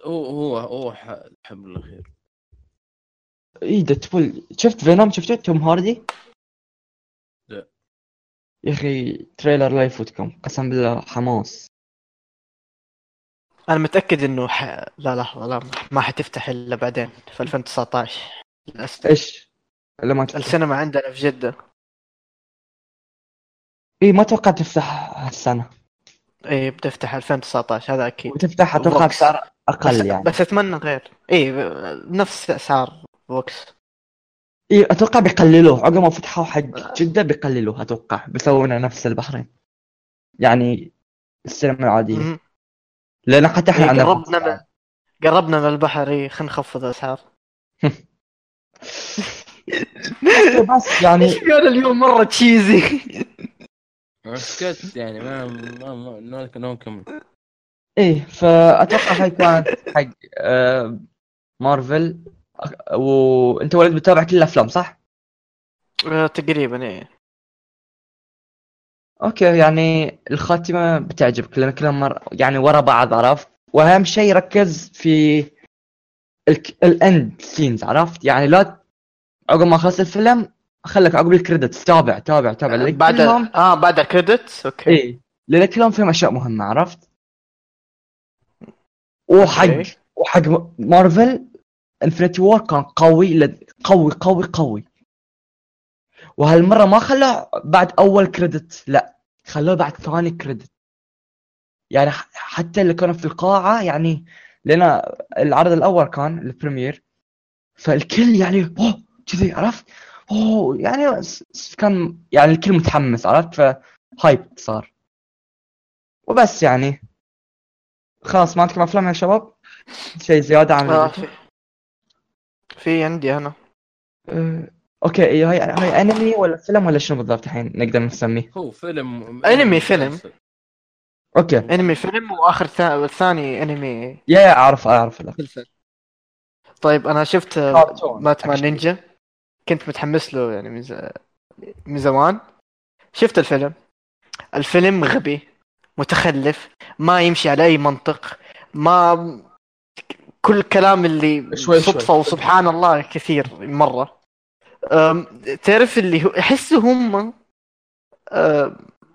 هو هو هو ح- الحبل الأخير. إي Deadpool. شفت Venom؟ شفتوا Tom Hardy؟ لا. يا أخي trailer لا يفوتكم. قسم بالله حماس. أنا متأكد إنه ح... لا لحظه لا ما حتفتح إلا بعدين في 2019 للأسف. إيش؟ لما تفتح. السينما عندنا في جدة. إي ما أتوقع تفتح هالسنة. إيه بتفتح 2019 هذا أكيد. وتفتح أتوقع. بسعر بس, أقل يعني. بس أتمنى غير. إيه ب- نفس اسعار فوكس إي أتوقع بيقللوه. عقب ما فتحوا حق جدة بيقللوه أتوقع. بيسوونه نفس البحرين. يعني السينما العادية. لأن حتى إحنا إيه، عندنا قربنا من قربنا من البحر إيه، خلينا نخفض الأسعار. (laughs) بس يعني قال اليوم؟ مرة تشيزي سكت يعني ما ما ما نكمل إيه فأتوقع هاي كانت حق آه مارفل. وانت ولد بتتابع كل الأفلام صح؟ آه، تقريبا إيه okay يعني الخاتمة بتعجبك لأن كلهم مر... يعني ورا بعض عرفت؟ وأهم شيء ركز في. ال end scenes عرفت؟ يعني لا عقب ما خلص الفيلم خلك عقب ال credits تابع تابع تابع لأن بعد كلهم آه بعد ال credits okay إيه لأن كلهم فيهم أشياء مهمة عرفت؟ وحق. وحق مارفل Infinity War كان قوي. قوي قوي قوي. وهالمرة ما خلوه بعد أول credit لا خلوه بعد ثاني كريدت يعني حتى اللي كانوا في القاعة يعني لأن العرض الأول كان ال premiere فالكل يعني أوه كذي عرفت؟ أوه يعني كان يعني الكل متحمس عرفت؟ ف hype صار. وبس يعني. خلاص ما عندكم أفلام يا شباب؟ شيء زيادة عن في. في عندي أنا أه، okay هي هاي أنمي ولا فيلم ولا شنو بالضبط الحين نقدر نسميه؟ هو فيلم أنمي فيلم. okay. أنمي فيلم وآخر ثا... الثاني أنمي. يا يا أعرف أعرف طيب أنا شفت. باتمان. نينجا كنت متحمس له يعني من, ز... من زمان. شفت الفيلم. الفيلم غبي متخلف ما يمشي على أي منطق ما كل الكلام اللي شوي صدفة شوي. وسبحان الله كثير مرة. أم، تعرف اللي هو أحس هم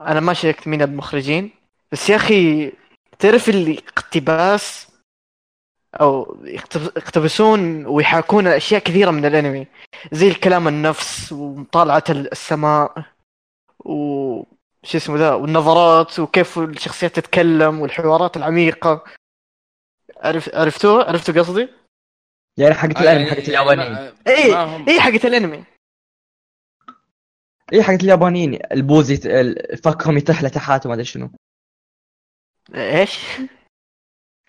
أنا ما شاركت مين المخرجين بس يا أخي تعرف اللي اقتباس أو يقتب- يقتبسون ويحاكون أشياء كثيرة من الأنمي. زي الكلام النفس ومطالعة السماء و شو اسمه ذا والنظرات وكيف الشخصيات تتكلم والحوارات العميقة. عرف عرفتوا عرفتوا قصدي؟ يعني حقت الأنمي حقت اليابانيين اي اي حقت الأنمي اي حقت اليابانيين البوزي ت- ال- فكهم يتح لتحات وما أدري شنو إيش؟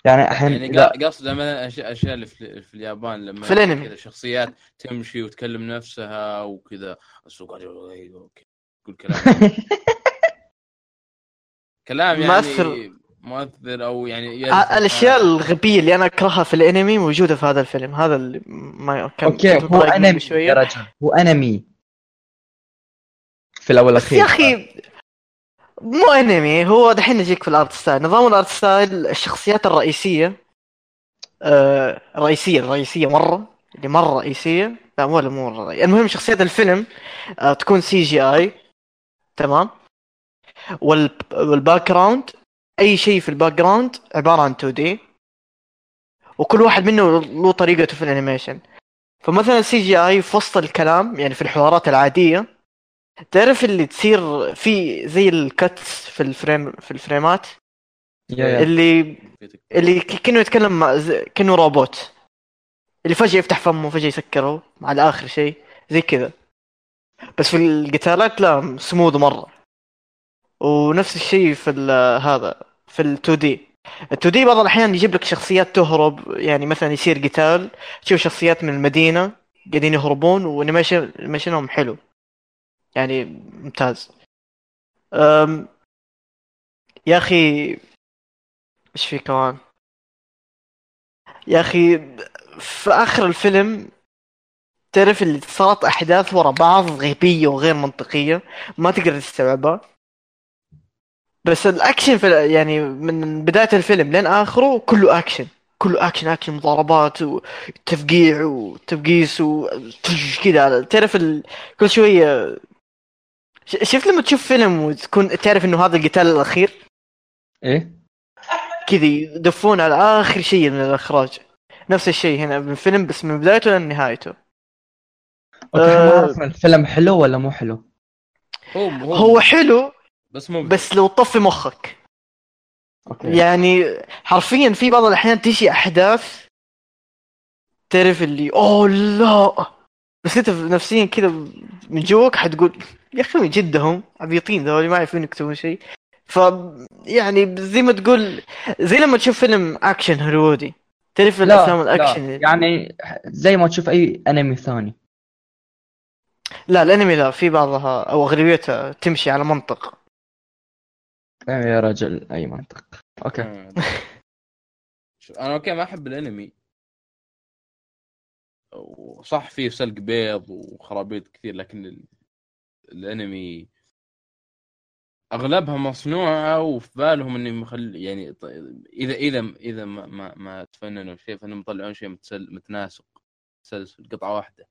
يعني الحين يعني إذا- قا- قصد مثلا اشياء اشياء اللي في, في اليابان لما في الأنمي. كذا شخصيات تمشي وتكلم نفسها وكذا السوق قاعد يقول أيوه،. يقول كلام (laughs) كلام يعني مؤثر. مؤثر أو يعني آه، الأشياء الغبية اللي أنا أكرهها في الأنمي موجودة في هذا الفيلم. هذا اللي ما كان okay هو أنمي شوية يا رجل هو أنمي. في الأول الأخير. يا أخي مو أنمي. هو دحين نجيك في ال art style. نظام ال art style الشخصيات الرئيسية آه رئيسية الرئيسيه مرة. اللي مرة رئيسية. لا مو مو. المهم شخصيات الفيلم آه تكون CGI تمام. وال وال background أي شيء في ال background عبارة عن 2D وكل واحد منه له طريقته في ال animation فمثلا CGI في وسط الكلام يعني في الحوارات العادية تعرف اللي تصير في زي ال cuts في ال frame في الفريمات. اللي اللي ك- كأنه يتكلم مع كأنه روبوت اللي فجأة يفتح فمه فجأة يسكره على آخر شيء زي كذا. بس في القتالات لا سموذ مرة. ونفس الشيء في هذا في ال 2D ال 2D بعض الأحيان يجيب لك شخصيات تهرب يعني مثلا يصير قتال تشوف شخصيات من المدينة قاعدين يهربون و animation animation هم حلو. يعني ممتاز. أم يا أخي إيش في كمان؟ يا أخي في آخر الفيلم تعرف اللي صارت أحداث ورا بعض غبية وغير منطقية ما تقدر تستوعبها. بس الأكشن في يعني من بداية الفيلم لين آخره كله أكشن. كله أكشن أكشن مضاربات وتفقيع وتبقيس وكذا تعرف ال... كل شوية ش- شفت لما تشوف فيلم وتكون تعرف إنه هذا القتال الأخير؟ إيه؟ كذا يدفون على آخر شيء من الإخراج. نفس الشيء هنا بالفيلم بس من بدايته لنهايته okay أعرف الفيلم حلو ولا مو حلو. هو حلو بس مو بس لو طفي مخك. okay. يعني حرفيا في بعض الأحيان تيجي أحداث تعرف اللي أوه لا. بس أنت نفسيا كذا من جواك حتقول يا أخي من جدهم؟ عبيطين ذولي ما يعرفون يكتبون شيء. ف يعني زي ما تقول زي لما تشوف فيلم أكشن هوليوودي. تعرف الأفلام الأكشن؟ لا. يعني زي ما تشوف أي أنمي ثاني. لا الأنمي لا في بعضها أو أغلبيتها تمشي على منطق. يا رجل أي منطق. أوكي. أنا okay ما أحب الأنمي. وصح فيه سلق بيض وخرابيط كثير لكن ال... الأنمي أغلبها مصنوعة وفي بالهم انه مخل يعني إذا إذا إذا ما ما, ما تفننوا شيء فإنهم يطلعون شيء متسل... متناسق متسلسل قطعة واحدة.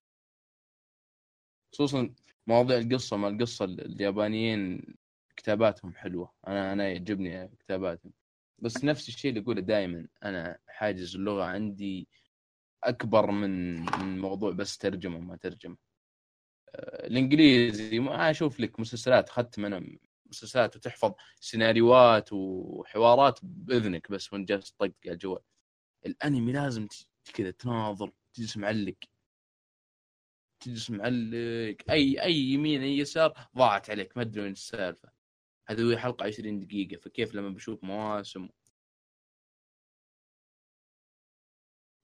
خصوصا مواضيع القصة ما القصة اليابانيين كتاباتهم حلوة. أنا أنا يعجبني كتاباتهم. بس نفس الشيء اللي اقوله دائما أنا حاجز اللغة عندي أكبر من من موضوع بس ترجمة ما ترجمة. آه، الإنجليزي ما أشوف لك مسلسلات ختم أنا مسلسلات وتحفظ سيناريوهات وحوارات بإذنك بس وانت جالس تطقطق على الجوال. الأنمي لازم كذا تناظر تجلس معلق. تجلس معلق. أي أي يمين أي يسار ضاعت عليك ما أدري وين السالفة. هذه حلقة 20 دقيقة فكيف لما بشوف مواسم؟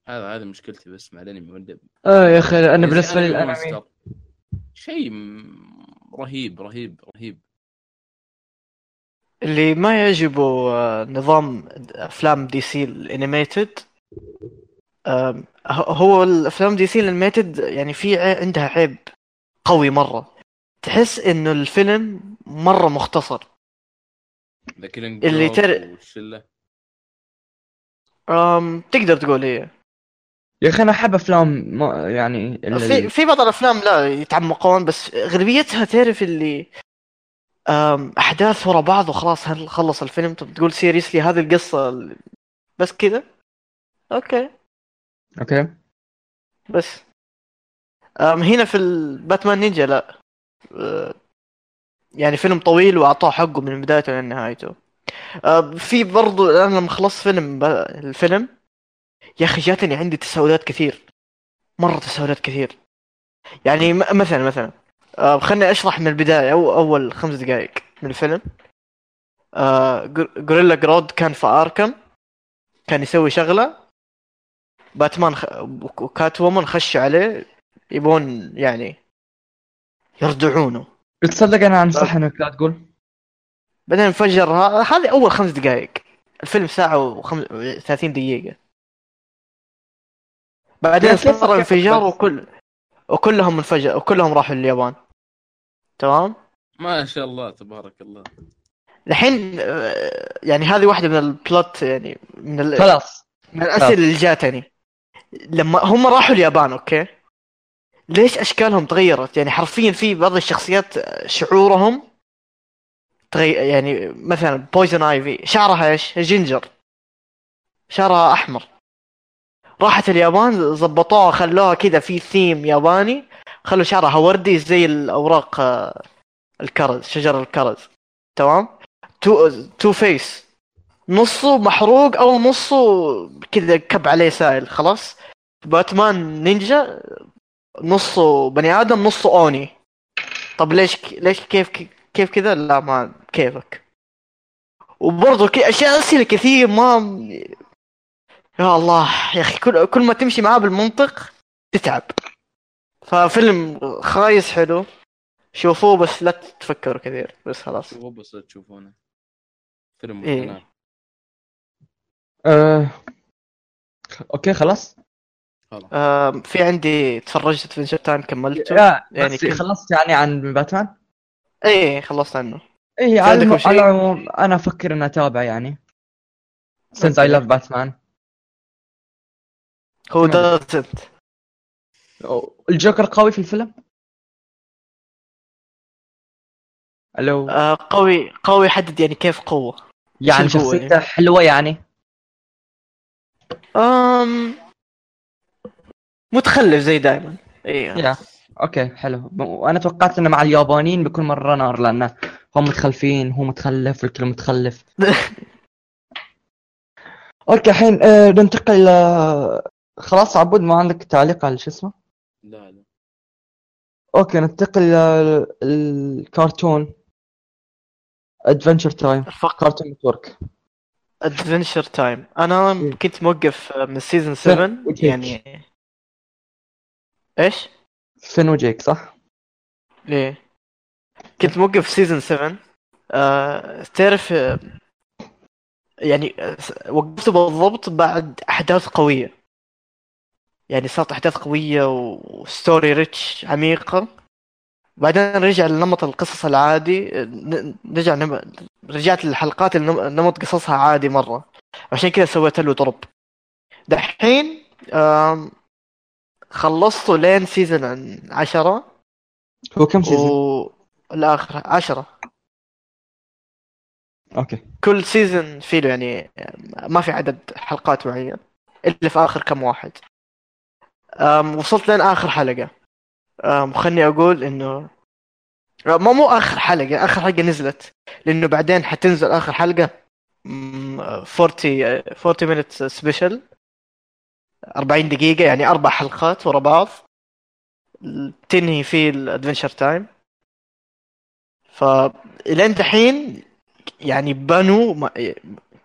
هذا هذا مشكلتي بس مع الأنمي ولا آه يا أخي أنا زي بالنسبة لي الأنمي. شيء رهيب رهيب رهيب. اللي ما يعجبه آه، نظام أفلام DC ال animated هو الأفلام DC ال animated يعني في عندها عيب قوي مرة. تحس إنه الفيلم مرة مختصر. The Killing اللي تر- والشلة. أم تقدر تقول إيه؟ يا أخي أنا أحب أفلام ما يعني في في بعض الأفلام لا يتعمقون بس أغلبيتها تعرف اللي أم أحداث ورا بعض وخلاص هل خلص الفيلم؟ طب تقول seriously هذه القصة ال- بس كذا okay. okay. بس. أم هنا في ال Batman Ninja لا. أه، يعني فيلم طويل وأعطاه حقه من بدايته لنهايته أه، في برضو أنا لما خلصت فيلم الفيلم يا أخي جاتني عندي تساؤلات كثير. مرة تساؤلات كثير. يعني مثلا مثلا آه خليني أشرح من البداية أو أول خمس دقائق من الفيلم. آه غوريلا جرود كان في آركم كان يسوي شغلة. باتمان خ... وكات وومن خشوا عليه يبون يعني يردعونه تصدق أنا انصح انك لا تقول بعدين انفجر. هذه أول خمس دقائق. الفيلم ساعة وخمس... 30 دقيقة. بعدين صار انفجار؟ وكل وكلهم انفجر وكلهم راحوا اليابان. تمام؟ ما شاء الله تبارك الله. الحين آه، يعني هذه واحدة من ال plot يعني من ال... خلاص. من الأسئلة اللي جاتني لما هم راحوا اليابان okay؟ ليش أشكالهم تغيرت؟ يعني حرفيا في بعض الشخصيات شعورهم تغير يعني مثلا Poison Ivy شعرها إيش؟ ginger شعرها أحمر. راحت اليابان زبطوها خلوها كذا في ثيم ياباني خلوا شعرها وردي زي الأوراق آه، الكرز شجر الكرز. تمام؟ Two Two-Face نصه محروق أو نصه كذا كب عليه سائل خلاص؟ Batman Ninja نصه بني آدم نصه أوني. طب ليش ليش كيف كيف كذا؟ لا ما كيفك. وبرضه كي أشياء أسئلة كثير ما يا الله يا أخي كل كل ما تمشي معاه بالمنطق تتعب. ففيلم خايس حلو. شوفوه بس لا تفكروا كثير بس خلاص. هو بس تشوفونه. فيلم إيه. أه... okay خلاص. آه في عندي تفرجت Adventure Time كملته. يا يعني يعني كم- خلصت يعني عن باتمان إيه خلصت عنه. إيه على. شيء؟ على العموم أنا أفكر إني أتابع يعني. Since I okay. love Batman هو doesn't الجوكر قوي في الفيلم؟ ألو آه قوي قوي حدد يعني كيف قوة. يعني شخصيته حلوة يعني؟ أم متخلف زي دائما إيه. yeah. okay حلو. وأنا توقعت إنه مع اليابانيين بيكون مرة نار لأنه هم متخلفين هو متخلف الكل متخلف. (laughs) okay الحين آه، ننتقل ل- خلاص عبود ما عندك تعليق على شو اسمه؟ لا لا. okay ننتقل للكرتون Adventure Time فقط Cartoon Network. Adventure Time أنا إيه. كنت موقف من season 7 وجهك. يعني إيش؟ Finn و Jake صح؟ ليه؟ كنت موقف season 7 آه تعرف آه، يعني آه، وقفته بالضبط بعد أحداث قوية يعني صارت أحداث قوية و story rich عميقة بعدين رجع لنمط القصص العادي رجع نم... رجعت للحلقات نمط قصصها عادي مرة عشان كذا سويت له drop دحين آم، خلصته لين season عشرة. هو كم season؟ والاخر عشرة. okay. كل season فيه له يعني ما في عدد حلقات معين إلا في آخر كم واحد. أم وصلت لين آخر حلقة. أم خلني أقول إنه ما مو آخر حلقة آخر حلقة نزلت. لأنه بعدين حتنزل آخر حلقة مم، 40 40 minute special 40 دقيقة يعني أربع حلقات ورا بعض تنهي فيه ال Adventure Time. فلين دحين يعني بنوا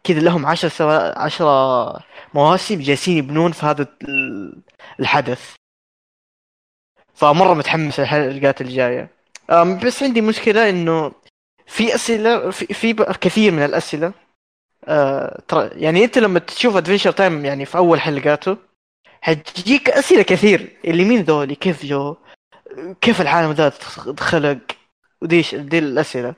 كذا لهم 10 سوا 10 مواسم جالسين يبنون في هذا ال- الحدث. فمرة متحمس للحلقات الجاية. أم، بس عندي مشكلة إنه في أسئلة في, في كثير من الأسئلة. آه، ترى يعني أنت لما تشوف Adventure Time يعني في أول حلقاته حتجيك أسئلة كثير. اللي مين ذولي كيف جو؟ كيف العالم ذا خلق وإيش دي الأسئلة.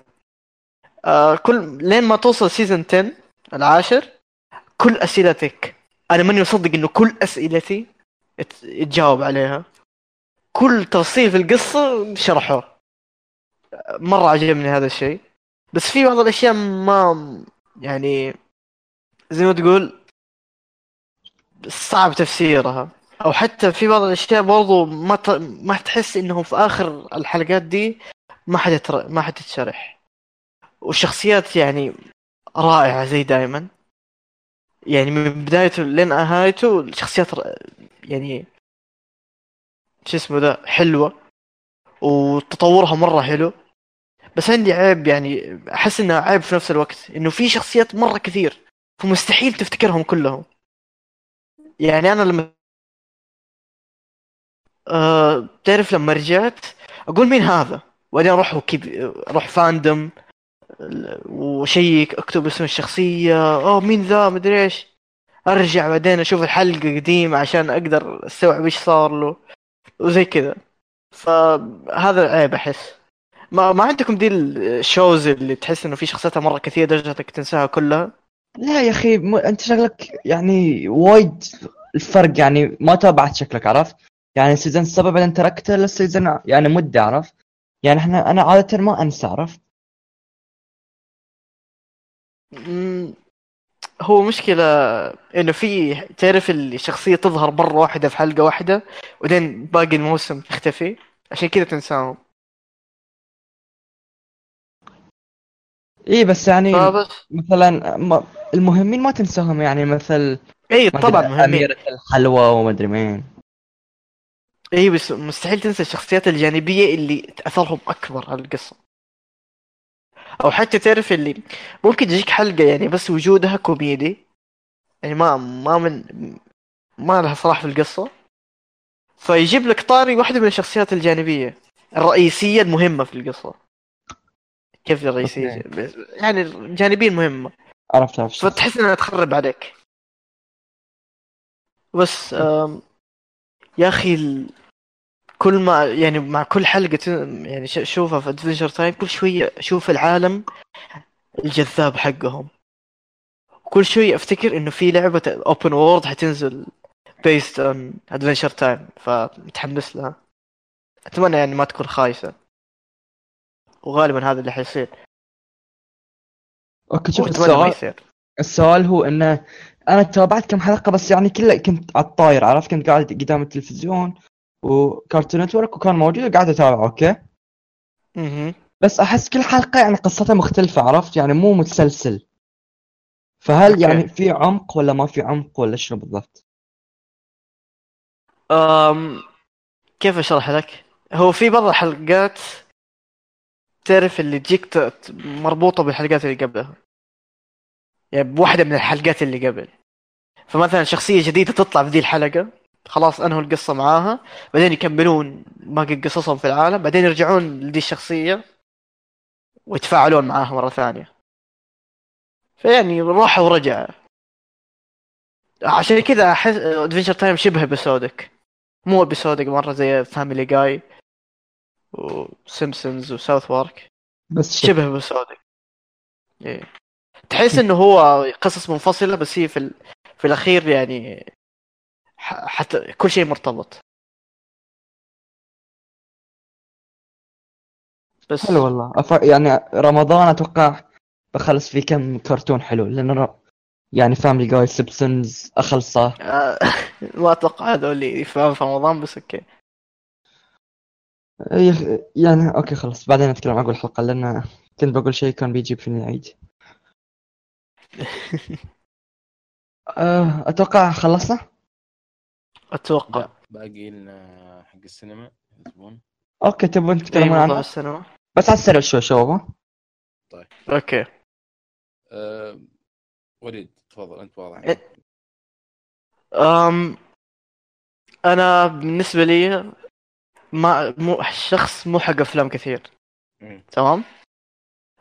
آه كل لين ما توصل season 10 العاشر كل أسئلتك أنا ماني مصدق إنه كل أسئلتي يتجاوب عليها. كل تفصيل في القصة شرحوه مرة عجبني هذا الشيء. بس في بعض الأشياء ما يعني زي ما تقول صعب تفسيرها. أو حتى في بعض الأشياء برضو ما ت... ما تحس إنهم في آخر الحلقات دي ما حد يتر... ما حد يتشرح. والشخصيات يعني رائعة زي دائما يعني من بدايته لين نهايته الشخصيات ر- يعني شو اسمه ذا حلوة. وتطورها مرة حلو. بس عندي عيب يعني أحس إنها عيب في نفس الوقت. إنه في شخصيات مرة كثير فمستحيل تفتكرهم كلهم. يعني أنا لما أه تعرف لما رجعت أقول مين هذا؟ وبعدين أروح وكيب أروح فاندم وشيك أكتب اسم الشخصية أوه مين ذا؟ مدري إيش. أرجع بعدين أشوف الحلقة قديمه عشان أقدر أستوعب إيش صار له. وزي كذا. فهذا عيب أحس. ما ما عندكم دي ال shows اللي تحس إنه في شخصياتها مرة كثير لدرجه إنك تنساها كلها؟ لا يا أخي م... أنت شكلك يعني وايد الفرق يعني ما تابعت شكلك عرفت؟ يعني season سبعة بعدين تركته لل season يعني مدة عرفت؟ يعني إحنا أنا عادة ما أنسى عرفت؟ هو مشكلة إنه في تعرف الشخصية تظهر مرة واحدة في حلقة واحدة وبعدين باقي الموسم تختفي عشان كذا تنساهم. اي بس يعني مثلا المهمين ما تنساهم يعني مثل اي طبعا مهمين. أميرة الحلوى وما أدري مين. اي بس مستحيل تنسى الشخصيات الجانبية اللي اثرهم أكبر على القصة. أو حتى تعرف اللي ممكن تجيك حلقة يعني بس وجودها كوميدي. يعني ما ما من ما لها صلاح في القصة. فيجيب لك طاري واحدة من الشخصيات الجانبية الرئيسية المهمة في القصة. كيف الرئيسية يعني الجانبية المهمة عرفت عرفت. فتحس انها تخرب عليك. بس يا أخي ال- كل ما يعني مع كل حلقة ت- يعني ش- اشوفها في Adventure Time كل شوية أشوف العالم الجذاب حقهم. كل شوية أفتكر إنه في لعبة open world حتنزل based on Adventure Time فمتحمس لها. أتمنى يعني ما تكون خايسة. وغالبا هذا اللي حيصير. أوكي شوف السؤال السؤال هو إنه أنا تابعت كم حلقة بس يعني كلها كنت على الطاير عرفت؟ كنت قاعد قدام التلفزيون و Cartoon Network وكان موجود وقاعد اتابع أوكي؟ أها بس أحس كل حلقة يعني قصتها مختلفة عرفت؟ يعني مو متسلسل. فهل أوكي. يعني في عمق ولا ما في عمق ولا شنو بالضبط؟ أم كيف أشرح لك؟ هو في بعض الحلقات تعرف اللي تجيك مربوطة بالحلقات اللي قبلها. يعني بواحدة من الحلقات اللي قبل. فمثلا شخصية جديدة تطلع في ذي الحلقة. خلاص أنهوا القصة معاها. بعدين يكملون باقي قصصهم في العالم. بعدين يرجعون لدي الشخصية ويتفاعلون معاها مرة ثانية. فيعني راح ورجع. عشان كذا احس Adventure Time شبه episodic مو episodic مرة زي Family Guy و Simpsons و South Park بس شبه episodic إيه. تحس إنه هو قصص منفصلة بس هي في ال... في الأخير يعني. حتى كل شيء مرتبط. بس حلو والله. أف... يعني رمضان أتوقع بخلص فيه كم كرتون حلو لأن أنا يعني Family Guy Simpsons أخلصه. آه، (laughs) ما أتوقع هذول اللي يفهم في رمضان بس أوكي. يعني أوكي خلاص. بعدين نتكلم عن الحلقة لأن كنت بقول شيء كان بيجيب فيني العيد (laughs) أه، أتوقع خلصنا؟ أتوقع. باقي لنا حق السينما يزبون أوكي تبون اي تتكلمون عنه السينما. بس على السريع شوي شباب ها؟ أوكي. أه وليد تفضل أنت واضح. إيه. أم أنا بالنسبة لي ما مو شخص مو حق أفلام كثير. تمام؟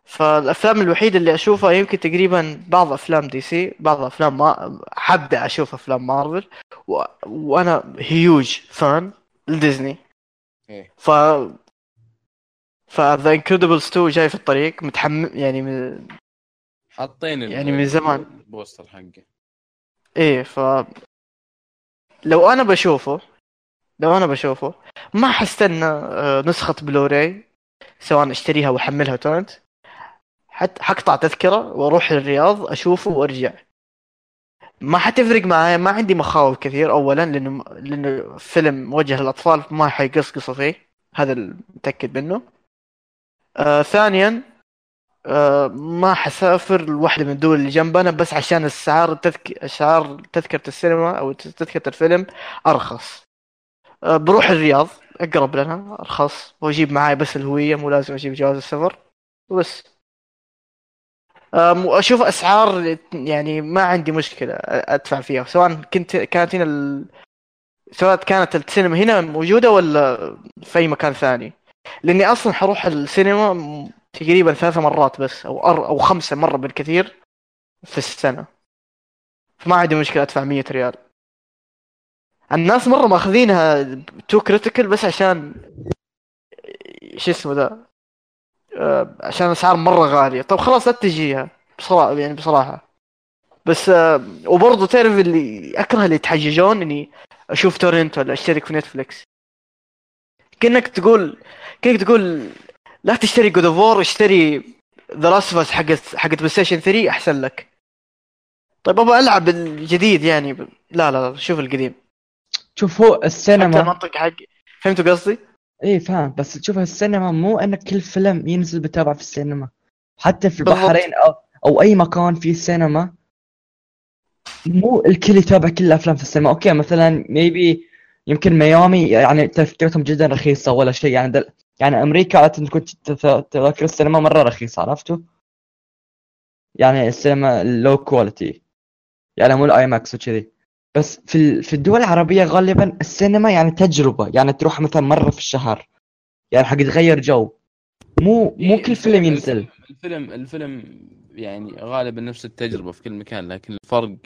فالأفلام الوحيده اللي أشوفها يمكن تقريبا بعض أفلام DC بعض أفلام ما حبدا أشوف أفلام مارفل و... وأنا huge fan ل Disney. إيه. ف ف The Incredibles 2 جاي في الطريق متحمس يعني من... حاطين يعني من زمان. ال poster حقه إيه ف لو أنا بشوفه لو أنا بشوفه. ما حستنى آه، نسخة بلوراي سواء أشتريها وأحملها تورنت حت حقطع تذكرة وأروح الرياض أشوفه وأرجع. ما حتفرق معايا ما عندي مخاوف كثير اولا لأنه لأنه فيلم موجه للأطفال ما حيقصقصوا فيه هذا المتاكد منه. آه ثانيا آه ما حسافر لواحدة من الدول اللي جنبنا بس عشان السعر التذك... اسعار تذكرة السينما أو تذكرة الفيلم أرخص. بروح الرياض أقرب لنا أرخص وأجيب معاي بس الهوية مو لازم أجيب جواز السفر وبس. وأشوف أسعار يعني ما عندي مشكلة أدفع فيها. سواء كنت كانت هنا ال... سواء كانت السينما هنا موجودة ولا في أي مكان ثاني. لأني أصلا حروح السينما تقريبا ثلاث مرات بس أو أر... أو خمسه مرة بالكثير في السنة. فما عندي مشكلة أدفع 100 ريال. الناس مرة ماخذينها too critical بس عشان شو اسمه ذا آه، عشان الأسعار مرة غالية. طب خلاص لا تجيها بصراحه يعني بصراحة. بس آه، وبرضه تعرف اللي أكره اللي يتحججون إني أشوف torrent ولا أشترك في Netflix كأنك تقول كأنك تقول لا تشتري God of War اشتري The Last of Us حقت حقت PlayStation 3 أحسن لك. طيب أبغى ألعب الجديد يعني. لا لا لا شوف القديم. شوف هو حتى السينما المنطق حق فهمتوا قصدي؟ إيه فاهم. بس تشوف السينما مو إنك كل فيلم ينزل بتابع في السينما. حتى في. البحرين أو أو أي مكان فيه سينما مو الكل يتابع كل الأفلام في السينما. أوكي مثلا maybe يمكن ميامي يعني تذكرتهم جدا رخيصة ولا شيء. يعني دل... يعني أمريكا تكون تذ- تذاكر السينما مرة رخيصة عرفتوا؟ يعني السينما ال low quality يعني مو ال IMAX وكذي. بس في في الدول العربية غالبا السينما يعني تجربة يعني تروح مثلا مرة في الشهر يعني حق تغير جو. مو مو إيه، كل فيلم ينزل. الفيلم الفيلم يعني غالبا نفس التجربة في كل مكان لكن الفرق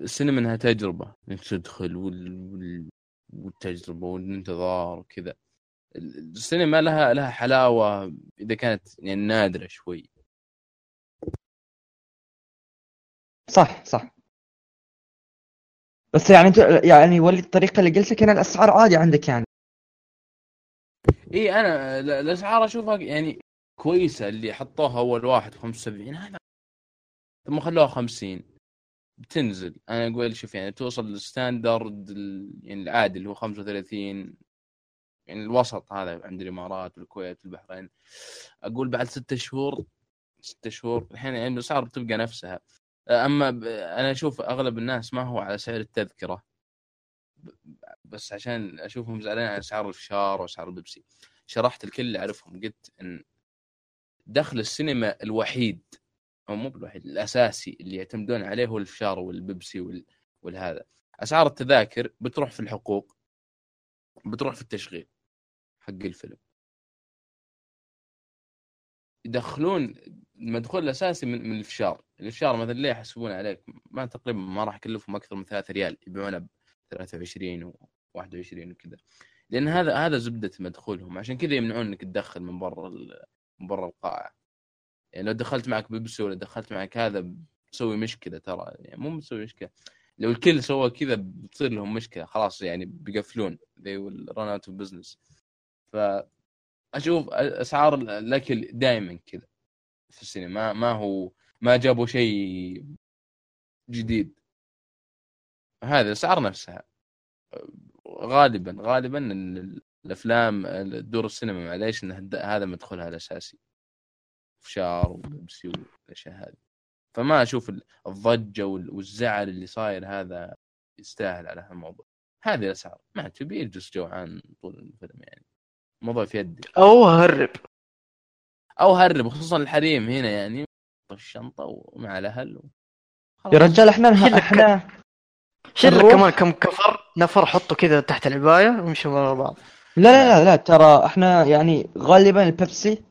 السينما إنها تجربة إنك تدخل. وال... والتجربة والانتظار وكذا. السينما لها لها حلاوة إذا كانت يعني نادرة شوي. صح صح. بس يعني انت- يعني ولي الطريقة اللي قلت لك ان الأسعار عادي عندك يعني. إي أنا ال- الأسعار أشوفها يعني كويسة اللي حطوها أول واحد 75 هذا ثم خلوها 50 بتنزل أنا أقول شوف يعني توصل للستاندرد يعني العادي اللي هو 35 يعني الوسط هذا عند الإمارات والكويت والبحرين أقول بعد ستة شهور ستة شهور الحين يعني الاسعار بتبقى نفسها. أما أنا أشوف أغلب الناس ما هو على سعر التذكرة. بس عشان أشوفهم زعلانين على اسعار الفشار واسعار البيبسي. شرحت الكل اللي أعرفهم قلت إن دخل السينما الوحيد أو مو بالوحيد الأساسي اللي يعتمدون عليه هو الفشار والبيبسي وال... والهذا. أسعار التذاكر بتروح في الحقوق بتروح في التشغيل حق الفيلم. يدخلون المدخول الأساسي من, من الفشار الفشار مثلا ليه يحسبون عليك؟ ما تقريبا ما راح يكلفهم أكثر من 3 ريال يبيعونه ب 23 و 21 وكذا. لأن هذا هذا زبدة مدخولهم. عشان كذا يمنعون إنك تدخل من برا من برا القاعة. يعني لو دخلت معك بيبسي ولا دخلت معك هذا بتسوي مشكلة ترى. يعني مو بتسوي مشكلة. لو الكل سوى كذا بتصير لهم مشكلة. خلاص يعني بيقفلون. They will run out of business. فاشوف أسعار الأكل دائما كذا. في السينما ما هو ما جابوا شيء جديد. هذه الأسعار نفسها. غالبا غالبا ال- الأفلام دور السينما معليش انه د- هذا مدخلها الأساسي. فشار وبيبسي والأشياء هذه. فما أشوف ال- الضجة وال- والزعل اللي صاير هذا يستاهل على هالموضوع هذه الأسعار. ما تبي يجلس جوعان طول الفيلم يعني. الموضوع في يدي. أو هرب. أو هرب خصوصا الحريم هنا يعني. الشنطة ومع الأهل و... يا رجال إحنا شيل لك إحنا شيل لك. كمان كم كفر نفر حطه كذا تحت العباية وامشوا ورا بعض. لا لا لا لا ترى إحنا يعني غالبا البيبسي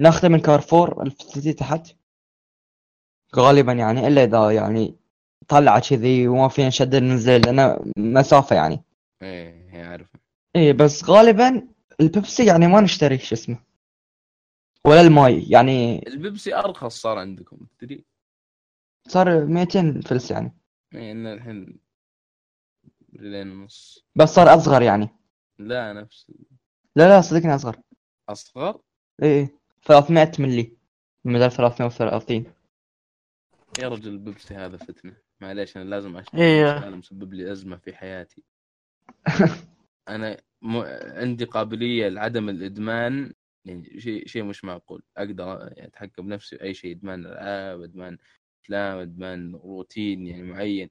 ناخذه من كارفور الفتي تحت. غالبا يعني إلا إذا يعني طلعه كذي وما فينا نشد ننزل لأن مسافة يعني. إيه عارف إيه بس غالبا البيبسي يعني ما نشتري شو اسمه. ولا الماي يعني البيبسي أرخص صار عندكم تدري؟ صار 200 فلس يعني. إن الحين ريالين ونص. بس صار أصغر يعني. لا نفس. لا لا صدقني أصغر. أصغر؟ إيه إيه. 300 ملي بدل 330 يا رجل البيبسي هذا فتنة. معليش أنا لازم أشتري إيه. هذا مسبب لي أزمة في حياتي. (laughs) أنا م... عندي قابلية لعدم الإدمان يعني شيء شيء مش معقول. أقدر يعني أتحكم بنفسي بأي شيء إدمان العاب إدمان افلام إدمان روتين يعني معين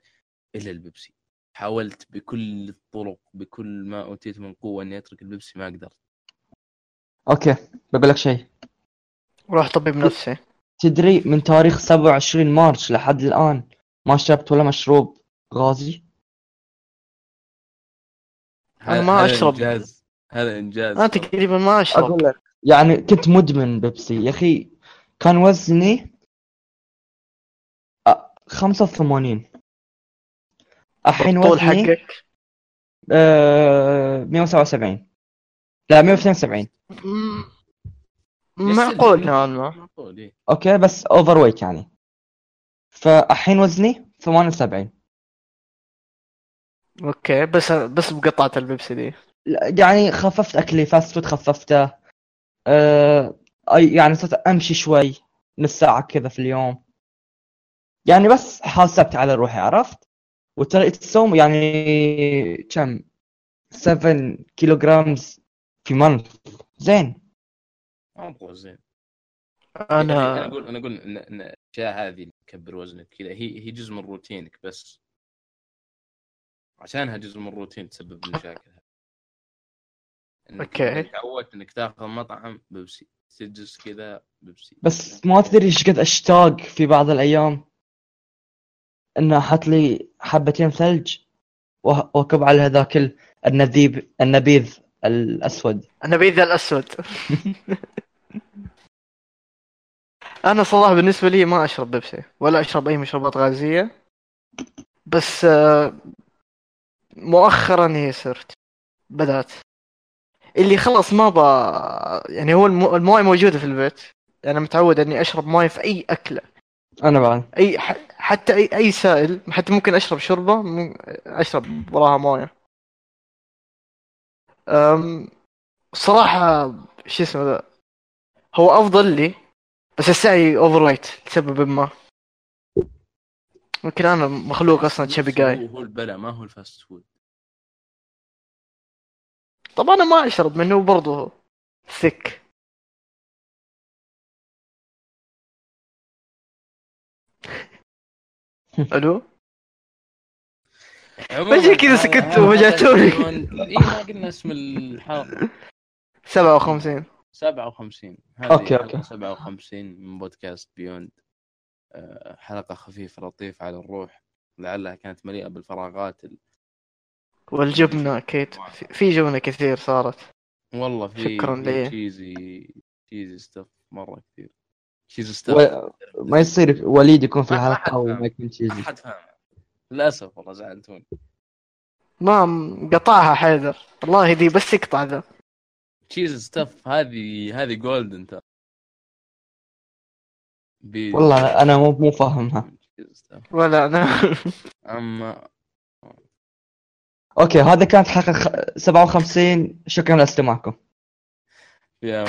إلا البيبسي. حاولت بكل الطرق بكل ما أوتيت من قوة إني أترك البيبسي ما قدرت. okay بقول لك شيء. روح طبيب نفسي تدري من تاريخ 27 مارس لحد الآن ما شربت ولا مشروب غازي؟ هذا- ما. إنجاز. هذا إنجاز. أنا تقريبا ما أشرب. أقول لك. يعني كنت مدمن بيبسي. يا أخي كان وزني أ- 85 الحين الطول وزني حقك؟ آه، 177 لا 172 مم، يا معقول. نوعا ما معقول إيه. okay بس overweight يعني. فالحين وزني 78 okay بس بس بقطعة البيبسي دي. يعني خففت أكلي fast food خففته. آه يعني صرت أمشي شوي نص ساعه كذا في اليوم. يعني بس حاسبت على روحي عرفت؟ وترى الصوم يعني كم؟ 7 kilograms في month زين. مره زين. يعني أنا أنا أقول أنا أقول ان إن الأشياء هذه اللي تكبر وزنك كذا هي هي جزء من روتينك بس. عشانها جزء من الروتين تسبب المشاكل هذه. إنك. إنك تعودت إنك تاخذ مطعم بيبسي تجلس كذا بيبسي. بس ما تدري إيش قد أشتاق في بعض الأيام. إنه أحط لي حبتين ثلج وأكب على هذاك ال- النذيب النبيذ الأسود. النبيذ الأسود. (laughs) أنا صراحة بالنسبة لي ما أشرب بيبسي ولا أشرب أي مشروبات غازية. بس آه، مؤخرا هي صرت بدأت. اللي خلص ما ب يعني هو المو- المويه موجودة في البيت. أنا متعود إني أشرب مويه في أي أكلة. أنا بعد. أي ح... حتى اي أي سائل حتى ممكن أشرب شوربة مم- أشرب وراها مويه. أم... صراحة شو اسمه ذا هو أفضل لي بس السعي اوفر ويت لسبب ما. ممكن أنا مخلوق أصلا تشبي هو جاي هو البلا ما هو الفاست فود. طب أنا ما أشرب منه برضه ثك (laughs) ألو؟ فجأة كذا هذا وفجأتوني. اي ما قلنا اسم الحلقة 57 57 هذه okay، حلقة okay. 57 من بودكاست بيوند آه، حلقة خفيفة لطيفة على الروح. لعلها كانت مليئة بالفراغات ال- والجبنة أكيد. في- في جبنة كثير صارت. والله في شكراً ليه. cheesy cheesy stuff مرة كثير. تشيزي ستف و... ما يصير وليد يكون في ما- ما الحلقة. وما يكون ما تشيزي حد فاهم. للأسف والله زعلتوني. ما قطعها حيدر. والله دي بس يقطع ذا. تشيزي ستف هذه هذه جولدن ترى بي- والله أنا مو مو فاهمها. ولا أنا. (laughs) أما أوكي هذا كانت حلقه خ... 57 شكرا لاستماعكم. الله